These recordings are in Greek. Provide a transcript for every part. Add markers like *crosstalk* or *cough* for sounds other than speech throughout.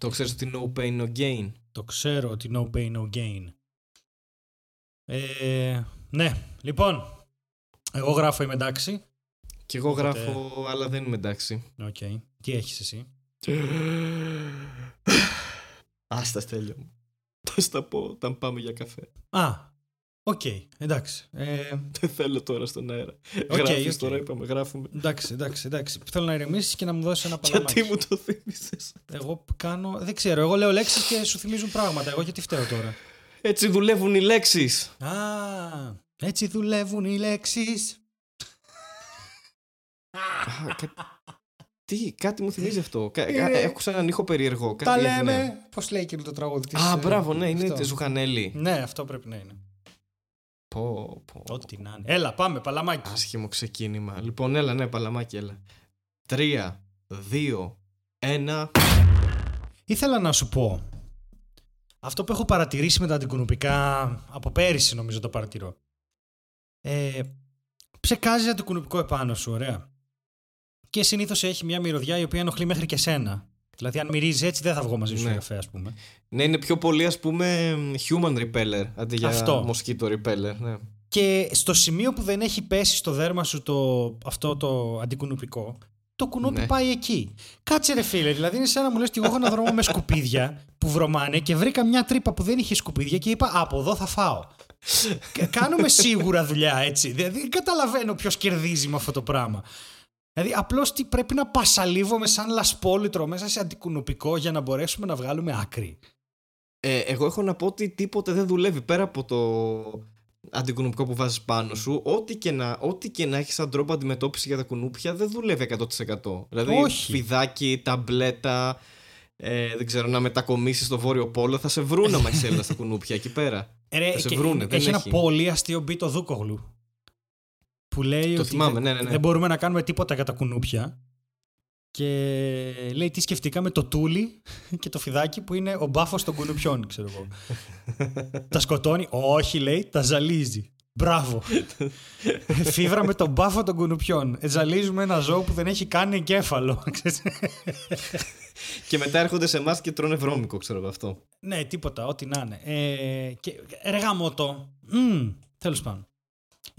Το ξέρεις ότι no pain, no gain; Το ξέρω ότι no pain, no gain. Ε, ναι, λοιπόν, εγώ γράφω είμαι εντάξει. Και εγώ γράφω, αλλά δεν είμαι εντάξει. Οκ. Τι έχεις εσύ; Άστα Στέλιο μου. Θα στα πω όταν πάμε για καφέ. Α, οκ, εντάξει. Ε, Δεν θέλω τώρα στον αέρα. Οκ, Γράφεις οκ. τώρα, είπαμε, γράφουμε. εντάξει, εντάξει, εντάξει. Θέλω να ηρεμήσεις και να μου δώσεις ένα παλαμάκι. Γιατί μου το θύμισες; Εγώ κάνω, δεν ξέρω, εγώ λέω λέξεις και σου θυμίζουν πράγματα. Εγώ γιατί φταίω τώρα; Έτσι δουλεύουν οι λέξεις. Α, έτσι δουλεύουν οι λέξεις. Α, κα- Τι, κάτι μου θυμίζει αυτό. Κα- Είναι- κα- Έχω σαν έναν ήχο περίεργο. Τα Κάτι λέμε. έγινε. Πώς λέει και το τραγούδι της. Α, ε, μπράβο, ναι, είναι αυτό. Ζουχανέλη. Ναι, αυτό πρέπει να είναι. Πω, πω. Ό,τι να είναι. Έλα, πάμε, παλαμάκι. Άσχημο ξεκίνημα. Λοιπόν, έλα, ναι, παλαμάκι, έλα. Τρία, δύο, ένα. Ήθελα να σου πω. Αυτό που έχω παρατηρήσει με τα αντικουνουπικά από πέρυσι νομίζω το παρατηρώ. Ε, ψεκάζει αντικουνουπικό επάνω σου, ωραία. Και συνήθως έχει μια μυρωδιά η οποία ενοχλεί μέχρι και σένα. Δηλαδή, αν μυρίζει έτσι, δεν θα βγω μαζί σου Ναι. για καφέ, ας πούμε. Ναι, είναι πιο πολύ, ας πούμε, human repeller αντί για Αυτό. mosquito repeller. Ναι. Και στο σημείο που δεν έχει πέσει στο δέρμα σου το, αυτό το αντικουνουπικό, το κουνούπι Ναι. πάει εκεί. Κάτσε ρε φίλε, δηλαδή είναι σαν να μου λες ότι εγώ έχω ένα δρόμο με σκουπίδια που βρωμάνε και βρήκα μια τρύπα που δεν είχε σκουπίδια και είπα από εδώ θα φάω. Και Κάνουμε σίγουρα δουλειά έτσι. Δηλαδή δεν καταλαβαίνω ποιος κερδίζει με αυτό το πράγμα. Δηλαδή απλώς τι πρέπει να πασαλίβομαι σαν λασπόλυτρο μέσα σε αντικουνουπικό για να μπορέσουμε να βγάλουμε άκρη. Ε, εγώ έχω να πω ότι τίποτε δεν δουλεύει πέρα από το αντικουνουπικό που βάζεις πάνω σου. Ό,τι και να, ό,τι και να έχεις σαν τρόπο αντιμετώπισης για τα κουνούπια δεν δουλεύει 100%. Δηλαδή, Όχι. φιδάκι, ταμπλέτα, ε, δεν ξέρω, να μετακομίσεις στο Βόρειο Πόλο, θα σε βρουν άμα έχεις έλα στα κουνούπια εκεί πέρα. Ρε, Θα σε και βρούνε, δεν έχει ένα έχει. πολύ αστείο μπει το Δούκογλου. Που λέει Το ότι θυμάμαι, δεν, ναι, ναι, ναι. δεν μπορούμε να κάνουμε τίποτα για τα κουνούπια. Και λέει τι σκεφτήκαμε το τούλι και το φιδάκι που είναι ο μπάφος των κουνουπιών, ξέρω εγώ. *laughs* τα σκοτώνει. Όχι, λέει, τα ζαλίζει. Μπράβο. *laughs* Φίβρα με τον μπάφο των κουνουπιών. Ε, Ζαλίζουμε ένα ζώο που δεν έχει καν εγκέφαλο. *laughs* ξέρεις. και μετά έρχονται σε εμάς και τρώνε βρώμικο, ξέρω εγώ αυτό. ναι, τίποτα, ό,τι να είναι. Ε, και ρε γαμώτο. Μμμ, τέλος πάντων.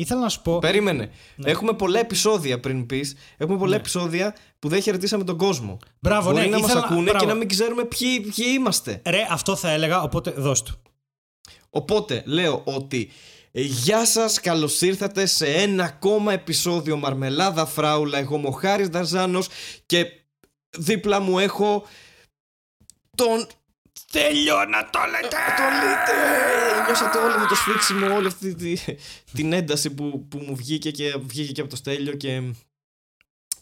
Ήθελα να σου πω. Περίμενε. Έχουμε πολλά επεισόδια πριν πεις. Έχουμε πολλά Ναι. επεισόδια που δεν χαιρετήσαμε τον κόσμο. Μπράβο, Μπορεί ναι, να ήθελα- μα ακούνε μπράβο. και να μην ξέρουμε ποιοι, ποιοι είμαστε. Ρε, αυτό θα έλεγα, οπότε δώσ' του. Οπότε λέω ότι ε, γεια σας, καλώς ήρθατε σε ένα ακόμα επεισόδιο Μαρμελάδα Φράουλα. Εγώ είμαι ο Χάρης Δαρζάνος και δίπλα μου έχω τον... Τέλειο να το λέτε! Το λέτε! Νιώσατε όλοι με το σφίξιμο, όλη αυτή τη, την ένταση που, που μου βγήκε και βγήκε και από το στέλιο και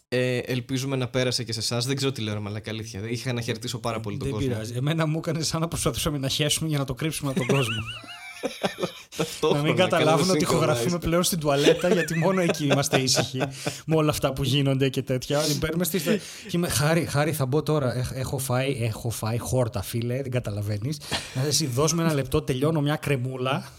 ε, ελπίζουμε να πέρασε και σε εσάς. Δεν ξέρω τι λέω, ρε μαλάκα, αλήθεια. Είχα να χαιρετήσω πάρα πολύ τον Δεν κόσμο. πειράζει. Εμένα μου έκανε σαν να προσπαθούσαμε να χέσουμε για να το κρύψουμε από τον κόσμο. *laughs* να Ταυτόχρονα, μην καλά καταλάβουν ότι synchronized. ηχογραφούμε πλέον στην τουαλέτα, γιατί μόνο εκεί είμαστε ήσυχοι *laughs* με όλα αυτά που γίνονται και τέτοια. Παίρνουμε στη... και είμαι, χάρη, χάρη, θα μπω τώρα. Έχ- έχω, φάει, έχω φάει χόρτα, φίλε, δεν καταλαβαίνεις. Να εσύ δώσουμε ένα λεπτό, τελειώνω μια κρεμούλα.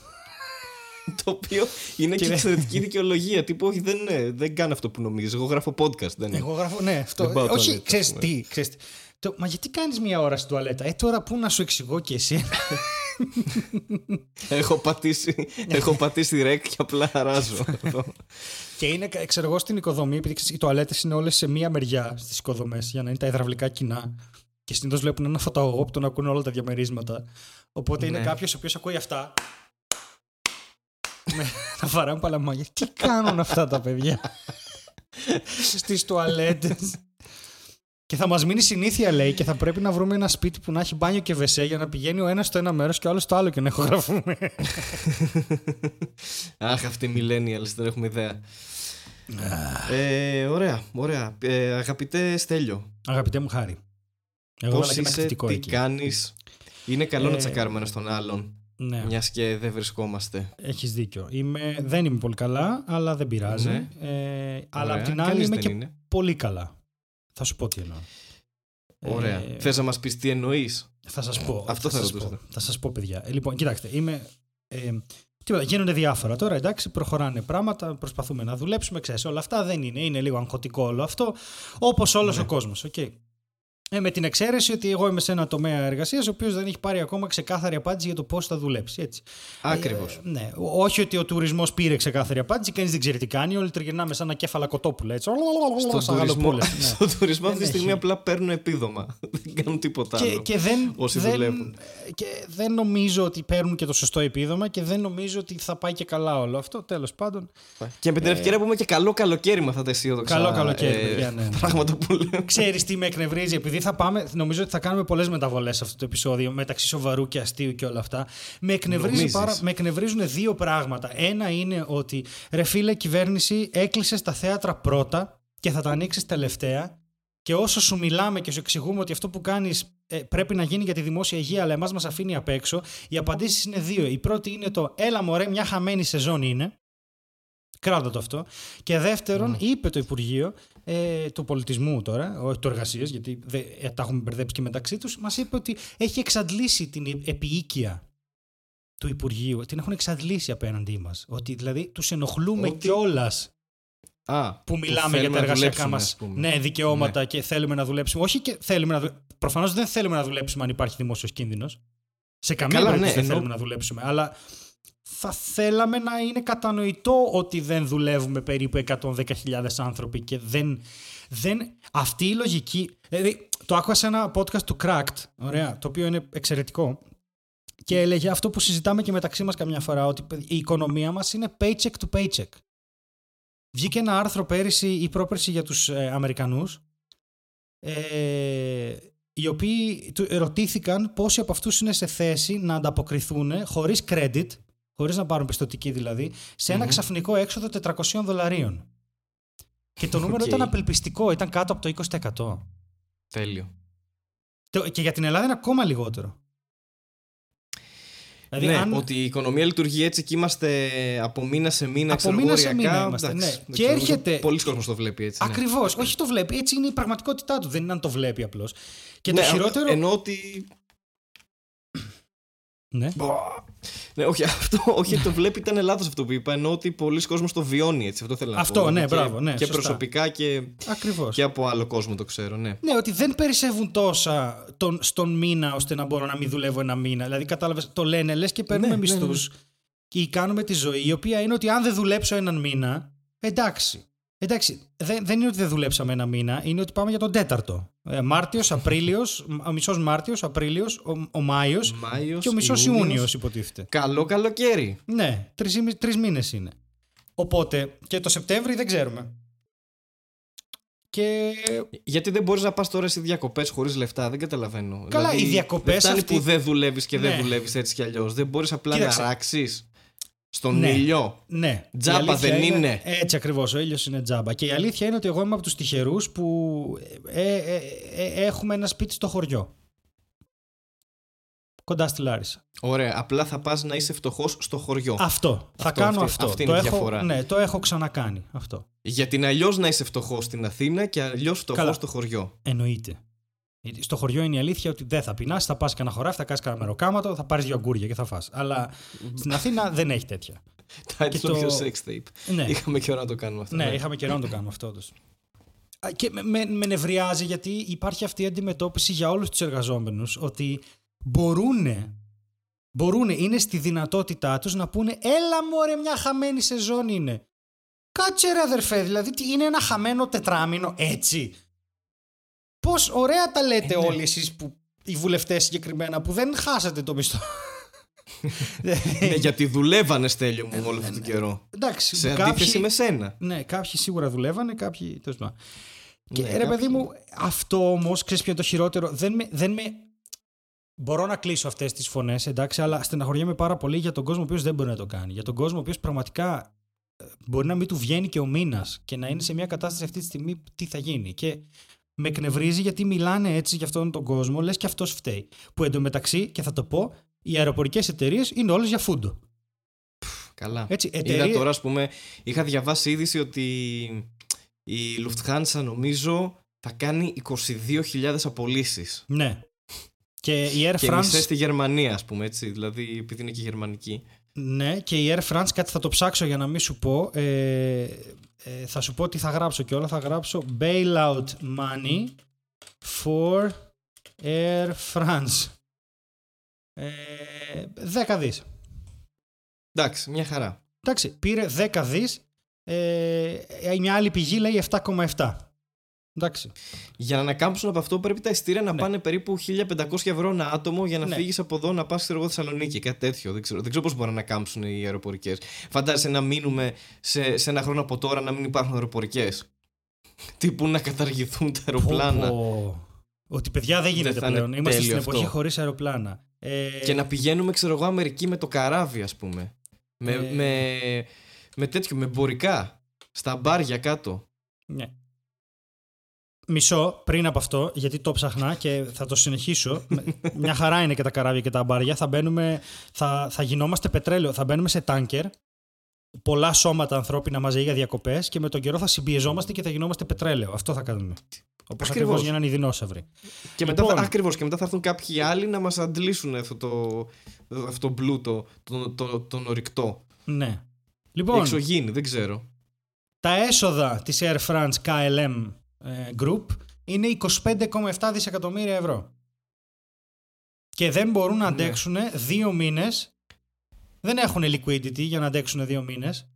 Το οποίο είναι και Και- εξαιρετική δικαιολογία. Τύπου, όχι, δεν, είναι, δεν κάνω αυτό που νομίζεις. Εγώ γράφω podcast. Δεν είναι. Εγώ γράφω, ναι, αυτό. Δεν πάω Όχι, τουαλέτα, ξέρεις ας πούμε. τι, ξέρεις τι. Το, μα γιατί κάνεις μία ώρα στην τουαλέτα; Ε, τώρα πού να σου εξηγώ και εσύ. *laughs* έχω, πατήσει, έχω πατήσει ρεκ και απλά αράζω. και είναι, ξέρω εγώ, στην οικοδομή, επειδή ξέρεις, οι τουαλέτες είναι όλες σε μία μεριά στις οικοδομές για να είναι τα υδραυλικά κοινά. Και συνήθως βλέπουν ένα φωταγωγό που τον ακούνε όλα τα διαμερίσματα. Οπότε είναι Ναι. κάποιος ο οποίος ακούει αυτά. με, να βαράνε παλαμάγια. Τι κάνουν αυτά τα παιδιά; *laughs* Στις τουαλέτες. Και θα μας μείνει συνήθεια, λέει, και θα πρέπει να βρούμε ένα σπίτι που να έχει μπάνιο και βεσέ για να πηγαίνει ο ένας στο ένα μέρος και ο άλλος στο άλλο και να ηχογραφούμε. *laughs* Αχ, αυτοί οι millennials δεν έχουμε ιδέα. ε, ωραία, ωραία. Ε, αγαπητέ Στέλιο, Αγαπητέ μου χάρη. Εγώ πώς έβαλα και ένα είσαι, κριτικό τι εκεί. κάνεις; Είναι καλό να Ε, τσακάρουμε ένα τον άλλον, Ναι. μιας και δεν βρισκόμαστε. Έχεις δίκιο. Είμαι, δεν είμαι πολύ καλά, αλλά δεν πειράζει. Ναι. Ε, αλλά Ωραία. απ' την άλλη Κανείς είμαι δεν και είναι. πολύ καλά. Θα σου πω τι εννοώ. Ωραία. Ε, Θες να μας πεις τι εννοείς; Θα σας πω. Αυτό θα σας ρωτούσα. πω. Θα σας πω, παιδιά. Ε, λοιπόν, κοιτάξτε, είμαι. Ε, τίποτα, γίνονται διάφορα τώρα, εντάξει, προχωράνε πράγματα, προσπαθούμε να δουλέψουμε, ξέρεις, όλα αυτά δεν είναι, είναι λίγο αγχωτικό όλο αυτό, όπως όλος Ναι. ο κόσμος, οκ. Ε, με την εξαίρεση ότι εγώ είμαι σε ένα τομέα εργασίας ο οποίος δεν έχει πάρει ακόμα ξεκάθαρη απάντηση για το πώς θα δουλέψει. Έτσι. Ακριβώς. Ε, ναι. Όχι ότι ο τουρισμός πήρε ξεκάθαρη απάντηση, κανείς δεν ξέρει τι κάνει. Όλοι τριγυρνάμε σαν ένα κέφαλα κοτόπουλα. Έτσι. Στον σαν τουρισμό, γαλοπούλες, ναι. *laughs* στον τουρισμό αυτή τη Δεν στιγμή έχει. απλά παίρνουν επίδομα. *laughs* δεν κάνουν τίποτα Και, άλλο. και, δεν, όσοι δεν, δουλεύουν. και δεν νομίζω ότι παίρνουν και το σωστό επίδομα και δεν νομίζω ότι θα πάει και καλά όλο αυτό. Τέλος πάντων. Και με την ευκαιρία πούμε και καλό καλοκαίρι με αυτά τα αισιόδοξα. Καλό καλοκαίρι, παιδιά, ναι, ναι. *laughs* Πράγματα που λέω. Ξέρεις τι με εκνευρίζει, επειδή θα πάμε. Νομίζω ότι θα κάνουμε πολλές μεταβολές σε αυτό το επεισόδιο μεταξύ σοβαρού και αστείου και όλα αυτά. Με, εκνευρίζει Νομίζεις; πάρα, με εκνευρίζουν δύο πράγματα. Ένα είναι ότι ρε φίλε, κυβέρνηση έκλεισε τα θέατρα πρώτα και θα τα ανοίξεις τελευταία. Και όσο σου μιλάμε και σου εξηγούμε ότι αυτό που κάνεις πρέπει να γίνει για τη δημόσια υγεία, αλλά εμάς μας αφήνει απ' έξω, οι απαντήσεις είναι δύο. Η πρώτη είναι το έλα μωρέ, μια χαμένη σεζόν είναι. Κράτα το αυτό. Και δεύτερον, είπε το Υπουργείο ε, του Πολιτισμού τώρα, όχι του Εργασίας, γιατί δε, ε, τα έχουμε μπερδέψει και μεταξύ τους, μας είπε ότι έχει εξαντλήσει την επιοίκεια του Υπουργείου. Την έχουν εξαντλήσει απέναντί μας. Ότι δηλαδή τους ενοχλούμε Ότι- κιόλας Α, που μιλάμε για θέλουμε τα να εργασιακά δουλέψουμε, μας ας πούμε. ναι, δικαιώματα και θέλουμε να δουλέψουμε. Όχι και θέλουμε να δουλέψουμε. Προφανώς δεν θέλουμε να δουλέψουμε αν υπάρχει δημόσιος κίνδυνος. Σε καμία Καλά, περίπτωση ναι, δεν ενώ- θέλουμε να δουλέψουμε. Αλλά θα θέλαμε να είναι κατανοητό ότι δεν δουλεύουμε περίπου 110.000 άνθρωποι και δεν, δεν. Αυτή η λογική. Δηλαδή, το άκουγα σε ένα podcast του Cracked, ωραία, το οποίο είναι εξαιρετικό. Και έλεγε αυτό που συζητάμε και μεταξύ μας καμιά φορά, ότι η οικονομία μας είναι paycheck to paycheck. Βγήκε ένα άρθρο πέρυσι ή πρόπερσι για τους ε, Αμερικανούς ε, οι οποίοι του- ρωτήθηκαν πόσοι από αυτούς είναι σε θέση να ανταποκριθούν χωρίς credit, χωρίς να πάρουν πιστωτική δηλαδή, σε ένα Μμμ. ξαφνικό έξοδο 400 δολαρίων. Και το νούμερο Οκ. ήταν απελπιστικό, ήταν κάτω από το 20%. Τέλειο. Το- Και για την Ελλάδα είναι ακόμα λιγότερο. Δηλαδή, ναι, αν- ότι η οικονομία λειτουργεί έτσι και είμαστε από μήνα σε μήνα Από μήνα σε εξωγοριακά, μήνα είμαστε, εντάξει, ναι. δεν Και ξέρω, έρχεται- Πολλοί κόσμος το βλέπει έτσι. ναι. Ακριβώς. Όχι το βλέπει. Έτσι είναι η πραγματικότητά του. Δεν είναι αν το βλέπει απλώς. Και Ναι, το χειρότερο. Ενώ ότι. Ναι. Ναι, όχι, αυτό, όχι, το βλέπει, ήταν λάθος αυτό που είπα. Ενώ ότι πολλοί κόσμος το βιώνει έτσι. Αυτό θέλω να Αυτό, πω. ναι, και, μπράβο, ναι, Και σωστά. προσωπικά και, Ακριβώς. και από άλλο κόσμο το ξέρω, ναι. Ναι, ότι δεν περισσεύουν τόσα τον, στον μήνα ώστε να μπορώ να μην δουλεύω ένα μήνα. Δηλαδή, κατάλαβες, το λένε, λες και παίρνουμε Ναι, ναι, ναι, μισθού και κάνουμε τη ζωή, η οποία είναι ότι αν δεν δουλέψω έναν μήνα, εντάξει. Εντάξει, δεν, δεν είναι ότι δεν δουλέψαμε ένα μήνα, είναι ότι πάμε για τον τέταρτο. Ε, Μάρτιος, *laughs* Απρίλιος, ο μισός Μάρτιος, Απρίλιος, ο, ο Μάιος Μάιος, και ο μισός Ιούνιος. Ιούνιος, υποτίθεται. Καλό καλοκαίρι. Ναι, τρεις τρεις μήνες είναι. Οπότε και το Σεπτέμβρη δεν ξέρουμε. Και Γιατί δεν μπορείς να πας τώρα σε διακοπές χωρίς λεφτά, δεν καταλαβαίνω. Καλά, οι διακοπές Δεν φτάνει αυτή- που δεν δουλεύεις και Ναι. δεν δουλεύεις έτσι κι αλλιώς. Δεν μπορείς απλά Κοίταξε. να ράξει στον Ναι. ήλιο. ναι. η Τζάμπα αλήθεια δεν είναι. Έτσι ακριβώς. Ο ήλιος είναι τζάμπα. Και η αλήθεια είναι ότι εγώ είμαι από τους τυχερούς που ε, ε, ε, ε, έχουμε ένα σπίτι στο χωριό. Κοντά στη Λάρισα. Ωραία. Απλά θα πας να είσαι φτωχός στο χωριό. Αυτό. Θα Αυτό, κάνω αυτή- αυτό. αυτή το είναι η έχω, διαφορά. Ναι, το έχω ξανακάνει αυτό. Γιατί είναι αλλιώς να είσαι φτωχός στην Αθήνα και αλλιώς φτωχός Καλά. στο χωριό. Εννοείται. Γιατί Στο χωριό είναι η αλήθεια ότι δεν θα πεινάσει, θα πας κανένα χωράφι, θα κάνεις κανένα μεροκάματο, θα πάρεις δύο αγκούρια και θα φας. Αλλά στην Αθήνα δεν έχει τέτοια. *laughs* Title το- of your sex tape. Ναι. Είχαμε καιρό να το κάνουμε αυτό. Ναι, είχαμε καιρό να το *laughs* κάνουμε αυτό όντως. Α, Και με, με, με νευριάζει γιατί υπάρχει αυτή η αντιμετώπιση για όλους τους εργαζόμενους ότι μπορούν, μπορούν, είναι στη δυνατότητά τους να πούνε έλα μωρέ μια χαμένη σεζόν είναι. Κάτσε ρε αδερφέ, δηλαδή τι είναι ένα χαμένο τετράμινο έτσι. Πώς ωραία τα λέτε Ε, ναι. όλοι εσείς που οι βουλευτές συγκεκριμένα που δεν χάσατε το μισθό. *laughs* ναι, γιατί δουλεύανε στέλιο μου όλο αυτόν τον καιρό. Εντάξει, Σε κάποιοι- αντίθεση με σένα. Ναι, κάποιοι σίγουρα δουλεύανε, κάποιοι. τέλος πάντων. Και Ναι, ρε, κάποιοι- παιδί μου, αυτό όμως, ξέρεις ποιο είναι το χειρότερο; Δεν με, δεν με... Μπορώ να κλείσω αυτές τις φωνές, εντάξει, αλλά στεναχωριέμαι πάρα πολύ για τον κόσμο ο οποίος δεν μπορεί να το κάνει. Για τον κόσμο ο οποίος πραγματικά ε, μπορεί να μην του βγαίνει και ο μήνας και να είναι σε μια κατάσταση αυτή τη στιγμή τι θα γίνει. Και με εκνευρίζει γιατί μιλάνε έτσι για αυτόν τον κόσμο, λες και αυτός φταίει. Που εντωμεταξύ, και θα το πω, οι αεροπορικές εταιρείες είναι όλες για φούντο. Καλά. Έτσι, Είδα εταιρείες- τώρα, ας πούμε, είχα διαβάσει είδηση ότι η Lufthansa νομίζω θα κάνει 22.000 απολύσεις. Ναι. Και η Air Και France. μισές στη Γερμανία, ας πούμε έτσι. Δηλαδή, επειδή είναι και γερμανική. Ναι, και η Air France, κάτι θα το ψάξω για να μην σου πω. Ε, ε, θα σου πω τι θα γράψω και όλα. Θα γράψω bailout money for Air France. Ε, 10 δις. Εντάξει, μια χαρά. Εντάξει, πήρε 10 δις. Ε, μια άλλη πηγή λέει 7,7. Εντάξει. Για να ανακάμψουν από αυτό πρέπει τα ειστήρια να Ναι. πάνε περίπου 1500 ευρώ ένα άτομο για να Ναι. φύγεις από εδώ να πας ξέρω εγώ Θεσσαλονίκη. Κάτι τέτοιο. Δεν ξέρω, δεν ξέρω πώς μπορεί να ανακάμψουν οι αεροπορικές. Φαντάζεσαι να μείνουμε σε, σε ένα χρόνο από τώρα να μην υπάρχουν αεροπορικές; *laughs* Τύπου να καταργηθούν τα αεροπλάνα. Πω, πω. Ότι παιδιά δεν γίνεται θα είναι πλέον. Είμαστε τέλειο στην εποχή αυτό. χωρίς αεροπλάνα. Ε, Και να πηγαίνουμε, ξέρω εγώ, Αμερική με το καράβι, ας πούμε. Με, Ε. με, με τέτοιο, με εμπορικά. Στα μπάρια κάτω. Ναι. Μισό πριν από αυτό, γιατί το ψαχνά και θα το συνεχίσω. Με- Μια χαρά είναι και τα καράβια και τα μπάρια. Θα, μπαίνουμε, θα, θα γινόμαστε πετρέλαιο. Θα μπαίνουμε σε τάνκερ. Πολλά σώματα ανθρώπινα μαζί για διακοπές και με τον καιρό θα συμπιεζόμαστε και θα γινόμαστε πετρέλαιο. Αυτό θα κάνουμε. Όπως Ακριβώς. ακριβώς γίνανε οι δεινόσαυροι. Και μετά, Λοιπόν. θα, ακριβώς, και μετά θα έρθουν κάποιοι άλλοι να μας αντλήσουν αυτό το, αυτό το πλούτο, τον, τον, τον ορυκτό. Ναι. Λοιπόν, Εξωγήινη, δεν ξέρω. τα έσοδα της Air France KLM ε, Group είναι 25,7 δισεκατομμύρια ευρώ. Και δεν μπορούν να Ναι. αντέξουν δύο μήνες. Δεν έχουν liquidity για να αντέξουν δύο μήνες.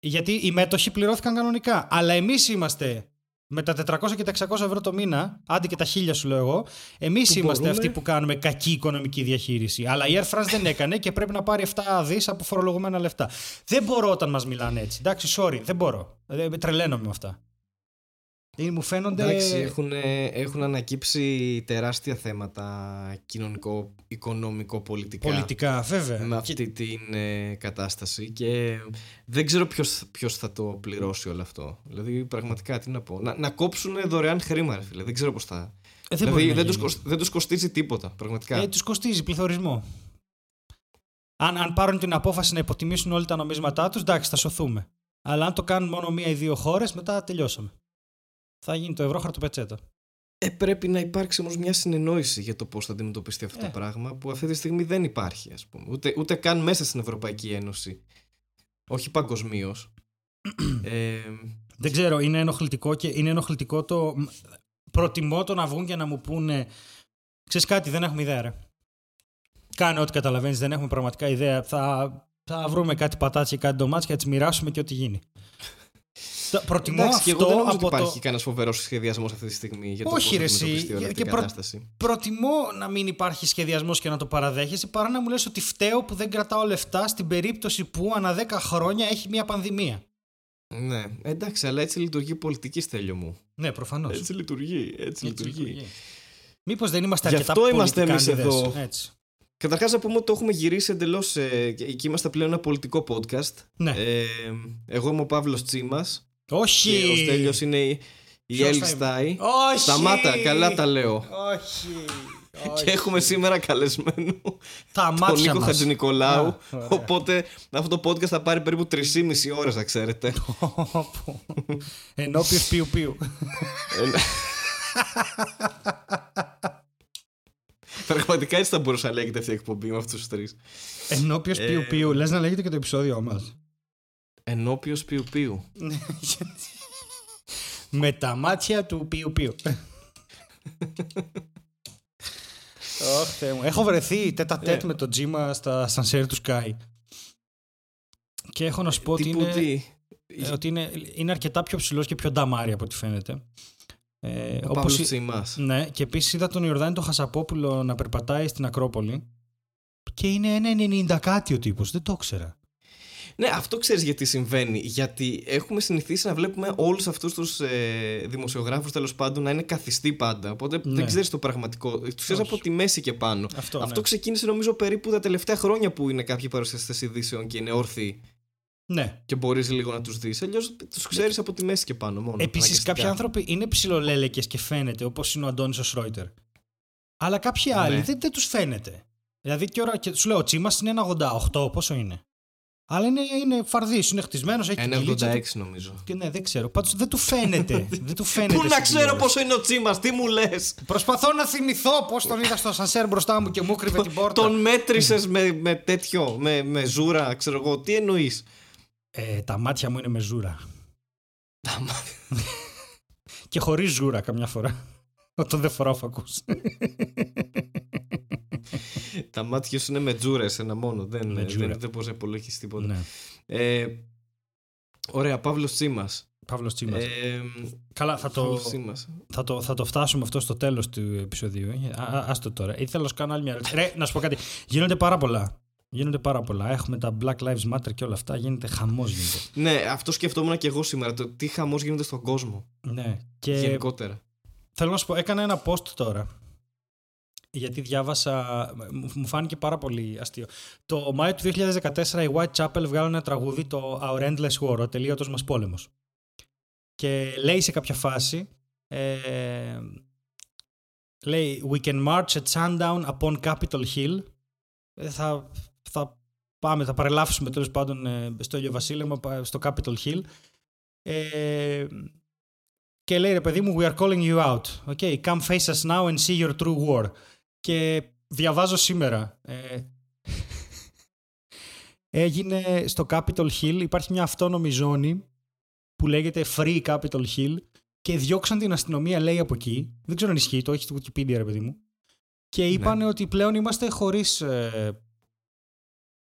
Γιατί οι μέτοχοι πληρώθηκαν κανονικά. Αλλά εμείς είμαστε με τα 400 και τα 600 ευρώ το μήνα, άντε και τα 1000 σου λέω εγώ, εμείς Που είμαστε μπορούμε. αυτοί που κάνουμε κακή οικονομική διαχείριση. Αλλά η Air France δεν έκανε και πρέπει να πάρει 7 δις από φορολογούμενα λεφτά. Δεν μπορώ όταν μας μιλάνε έτσι. Εντάξει, sorry, δεν μπορώ. Ε, τρελαίνομαι με αυτά. Ε, μου φαίνονται. Εντάξει, έχουν, έχουν ανακύψει τεράστια θέματα κοινωνικό, οικονομικό, πολιτικά. Πολιτικά, βέβαια. Με αυτή την ε, κατάσταση και δεν ξέρω ποιος, ποιος θα το πληρώσει όλο αυτό. Δηλαδή, πραγματικά, τι να πω. Να, να κόψουν δωρεάν χρήμα, ρε φίλε. Δεν ξέρω πώς θα... Ε, δεν μπορεί δηλαδή, να δεν τους, γίνει. κοσ- δεν τους κοστίζει τίποτα, πραγματικά. Ε, τους κοστίζει πληθωρισμό. Αν, αν πάρουν την απόφαση να υποτιμήσουν όλοι τα νομίσματά τους, εντάξει, θα σωθούμε. Αλλά αν το κάνουν μόνο μία ή δύο χώρες, μετά τελειώσαμε. Θα γίνει το ευρώ χαρτοπετσέτα. Ε, πρέπει να υπάρξει όμως μια συνεννόηση για το πώς θα αντιμετωπιστεί αυτό Ε. το πράγμα που αυτή τη στιγμή δεν υπάρχει, ας πούμε. Ούτε, ούτε καν μέσα στην Ευρωπαϊκή Ένωση. Όχι παγκοσμίως. *clears throat* ε, Δεν ξέρω, είναι ενοχλητικό και είναι ενοχλητικό το. Προτιμώ το να βγουν και να μου πούνε. Ξέρεις κάτι, δεν έχουμε ιδέα, ρε. Κάνε ό,τι καταλαβαίνεις, δεν έχουμε πραγματικά ιδέα. Θα, θα βρούμε κάτι πατάτσι και κάτι ντομάτια και θα τις μοιράσουμε και ό,τι γίνει. Τα- Προτιμώ εντάξει, και εγώ αυτό δεν νομίζω από ότι το. υπάρχει κανένας φοβερός σχεδιασμός αυτή τη στιγμή για το Όχι, πώς ρε, θα εσύ, αντιμετωπιστεί όλη αυτή και η προ- κατάσταση. Προτιμώ να μην υπάρχει σχεδιασμός και να το παραδέχεσαι παρά να μου λες ότι φταίω που δεν κρατάω λεφτά στην περίπτωση που ανά 10 χρόνια έχει μια πανδημία. Ναι, εντάξει, αλλά έτσι λειτουργεί η πολιτική στέλιο μου. Ναι, προφανώς. Έτσι λειτουργεί, έτσι, λειτουργεί. Μήπως δεν είμαστε Γι' αρκετά αυτό είμαστε εμείς πολιτικάντιδες. εδώ. Έτσι. Καταρχάς να πούμε ότι το έχουμε γυρίσει εντελώς. Ε, και εκεί είμαστε πλέον ένα πολιτικό podcast. Ναι. Ε, εγώ είμαι ο Παύλος Τσίμας. Όχι. Και ο Στέλιος είναι η, η Ποιος Έλλη θα Στάι. είμαι; Όχι. Σταμάτα, καλά τα λέω. Όχι. Όχι. Και έχουμε σήμερα καλεσμένο τα τον μάτια Νίκο μας. Χατζηνικολάου. Α, ωραία. Οπότε αυτό το podcast θα πάρει περίπου 3,5 ώρες να ξέρετε. *laughs* Ενώπιος πιου πιου. Πραγματικά έτσι θα μπορούσε να λέγεται αυτή η εκπομπή με αυτούς τους τρεις. Ενώπιος Ε, πιου πιου. Λες να λέγεται και το επεισόδιο μας. Ενώπιος πιου πιου. Με τα μάτια του πιου πιου. Ωχ, Θεέ μου. Έχω βρεθεί τέτα τέτ Ε. με το τζίμα στα σανσέρ του Sky. Και έχω να σου πω ότι Τύπου είναι, τι; ε, ότι είναι, είναι αρκετά πιο ψηλός και πιο νταμάρι από ό,τι φαίνεται. Ε, Ο όπως Παύλος η- Τσιμάς. Ναι, και επίσης είδα τον Ιορδάνη τον Χασαπόπουλο να περπατάει στην Ακρόπολη. Και είναι ένα 90 κάτι ο τύπος. Δεν το ήξερα. Ναι, αυτό ξέρεις γιατί συμβαίνει. Γιατί έχουμε συνηθίσει να βλέπουμε όλους αυτούς τους ε, δημοσιογράφους τέλος πάντων να είναι καθιστοί πάντα. Οπότε Ναι. δεν ξέρεις το πραγματικό. Τους ξέρεις Όχι. από τη μέση και πάνω. Αυτό, Αυτό ναι. ξεκίνησε νομίζω περίπου τα τελευταία χρόνια που είναι κάποιοι παρουσιαστές ειδήσεων και είναι όρθιοι Ναι. και μπορείς λίγο να τους δεις. Αλλιώς τους ξέρεις από τη μέση και πάνω μόνο. Επίσης, αναγκαστικά. κάποιοι άνθρωποι είναι ψιλολέλεκες και φαίνεται, όπως είναι ο Αντώνης ο Σρόιτερ. Αλλά κάποιοι άλλοι Ναι. δεν, δεν τους φαίνεται. Δηλαδή, και, ώρα, και σου λέω, ο Τσίμας είναι ένα 88, πόσο είναι; Αλλά είναι, είναι φαρδί, είναι χτισμένος, έχει την Ένα κυλίτσα 86 του. νομίζω. Και ναι, δεν ξέρω. Πάντως δεν του φαίνεται. *laughs* δεν του φαίνεται. Πού να στην ξέρω τηλεόραση. πόσο είναι ο Τσίμας, τι μου λες; Προσπαθώ να θυμηθώ πώς τον είδα στο σανσέρ μπροστά μου και μου κρύβε την πόρτα. Τον μέτρησες με, με τέτοιο, με, με ζούρα, ξέρω εγώ. Τι εννοείς; Ε, τα μάτια μου είναι με ζούρα. *laughs* και χωρίς ζούρα καμιά φορά. *laughs* Όταν δεν φοράω φακούς. Τα μάτια σου είναι με τζούρες ένα μόνο. Δεν, Μετζούρα. δεν, δεν μπορείς να υπολογίσεις τίποτα. ναι. Ε, ωραία, Παύλος Τσίμας. Παύλος Τσίμας. Ε, Καλά, θα το, Παύλος Τσίμας. θα, το, θα το φτάσουμε αυτό στο τέλος του επεισοδίου. ε. Α, α, άστο τώρα. Ήθελα να σου κάνω άλλη μια ερώτηση. Ρε, να σου πω κάτι. Γίνονται πάρα πολλά. Γίνονται πάρα πολλά. Έχουμε τα Black Lives Matter και όλα αυτά. Γίνεται χαμός γίνεται. Ναι, αυτό σκεφτόμουν και εγώ σήμερα. Το τι χαμός γίνεται στον κόσμο. Ναι. Και Γενικότερα. θέλω να σου πω, έκανα ένα post τώρα. Γιατί διάβασα, μου- μου φάνηκε πάρα πολύ αστείο. Το Μάιο του 2014 οι Whitechapel βγάλανε ένα τραγούδι, το Our Endless War, ο τελείωτος μας πόλεμος. Και λέει σε κάποια φάση, ε, λέει We can march at sundown upon Capitol Hill. Ε, θα, θα πάμε, θα παρελάφουμε τέλος πάντων ε, στο ηλιοβασίλεμα πα- στο Capitol Hill. Ε, και λέει ρε παιδί μου, we are calling you out. Okay, come face us now and see your true war. Και διαβάζω σήμερα. Ε, *laughs* έγινε στο Capitol Hill, υπάρχει μια αυτόνομη ζώνη που λέγεται Free Capitol Hill και διώξαν την αστυνομία λέει από εκεί. Δεν ξέρω αν ισχύει, το έχεις στο Wikipedia ρε παιδί μου. Και είπαν ότι πλέον είμαστε χωρίς, ε,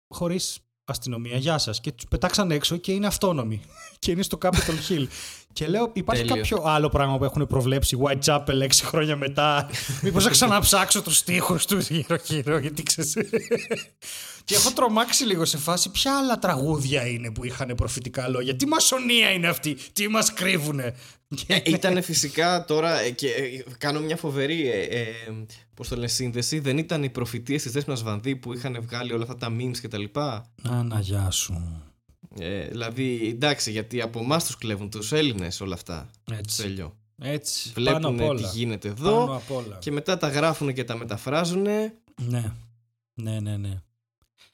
χωρίς αστυνομία. Γεια σας. Και τους πετάξαν έξω και είναι αυτόνομοι. *laughs* και είναι στο Capitol Hill. και λέω υπάρχει Τέλειο. κάποιο άλλο πράγμα που έχουν προβλέψει Whitechapel 6 χρόνια μετά; *laughs* Μήπως θα ξαναψάξω τους στίχους τους γύρω γύρω γιατί ξέρεις. *laughs* και έχω τρομάξει λίγο σε φάση ποια άλλα τραγούδια είναι που είχαν προφητικά λόγια; Τι μασονία είναι αυτή; Τι μας κρύβουνε; Ήταν φυσικά τώρα ε, και ε, κάνω μια φοβερή ε, ε, πώς το λένε, σύνδεση. Δεν ήταν οι προφητείες της Δέσποινας Βανδύ που είχαν βγάλει όλα αυτά τα memes και τα λοιπά; Άνα, γεια σου. Ε, δηλαδή, εντάξει, γιατί από εμάς τους κλέβουν τους Έλληνες όλα αυτά. Έτσι. Τέλειο. Έτσι. Βλέπουν πάνω απ' τι όλα. γίνεται Πάνω εδώ απ' όλα. και μετά τα γράφουν και τα μεταφράζουν Ναι. Ναι, ναι, ναι.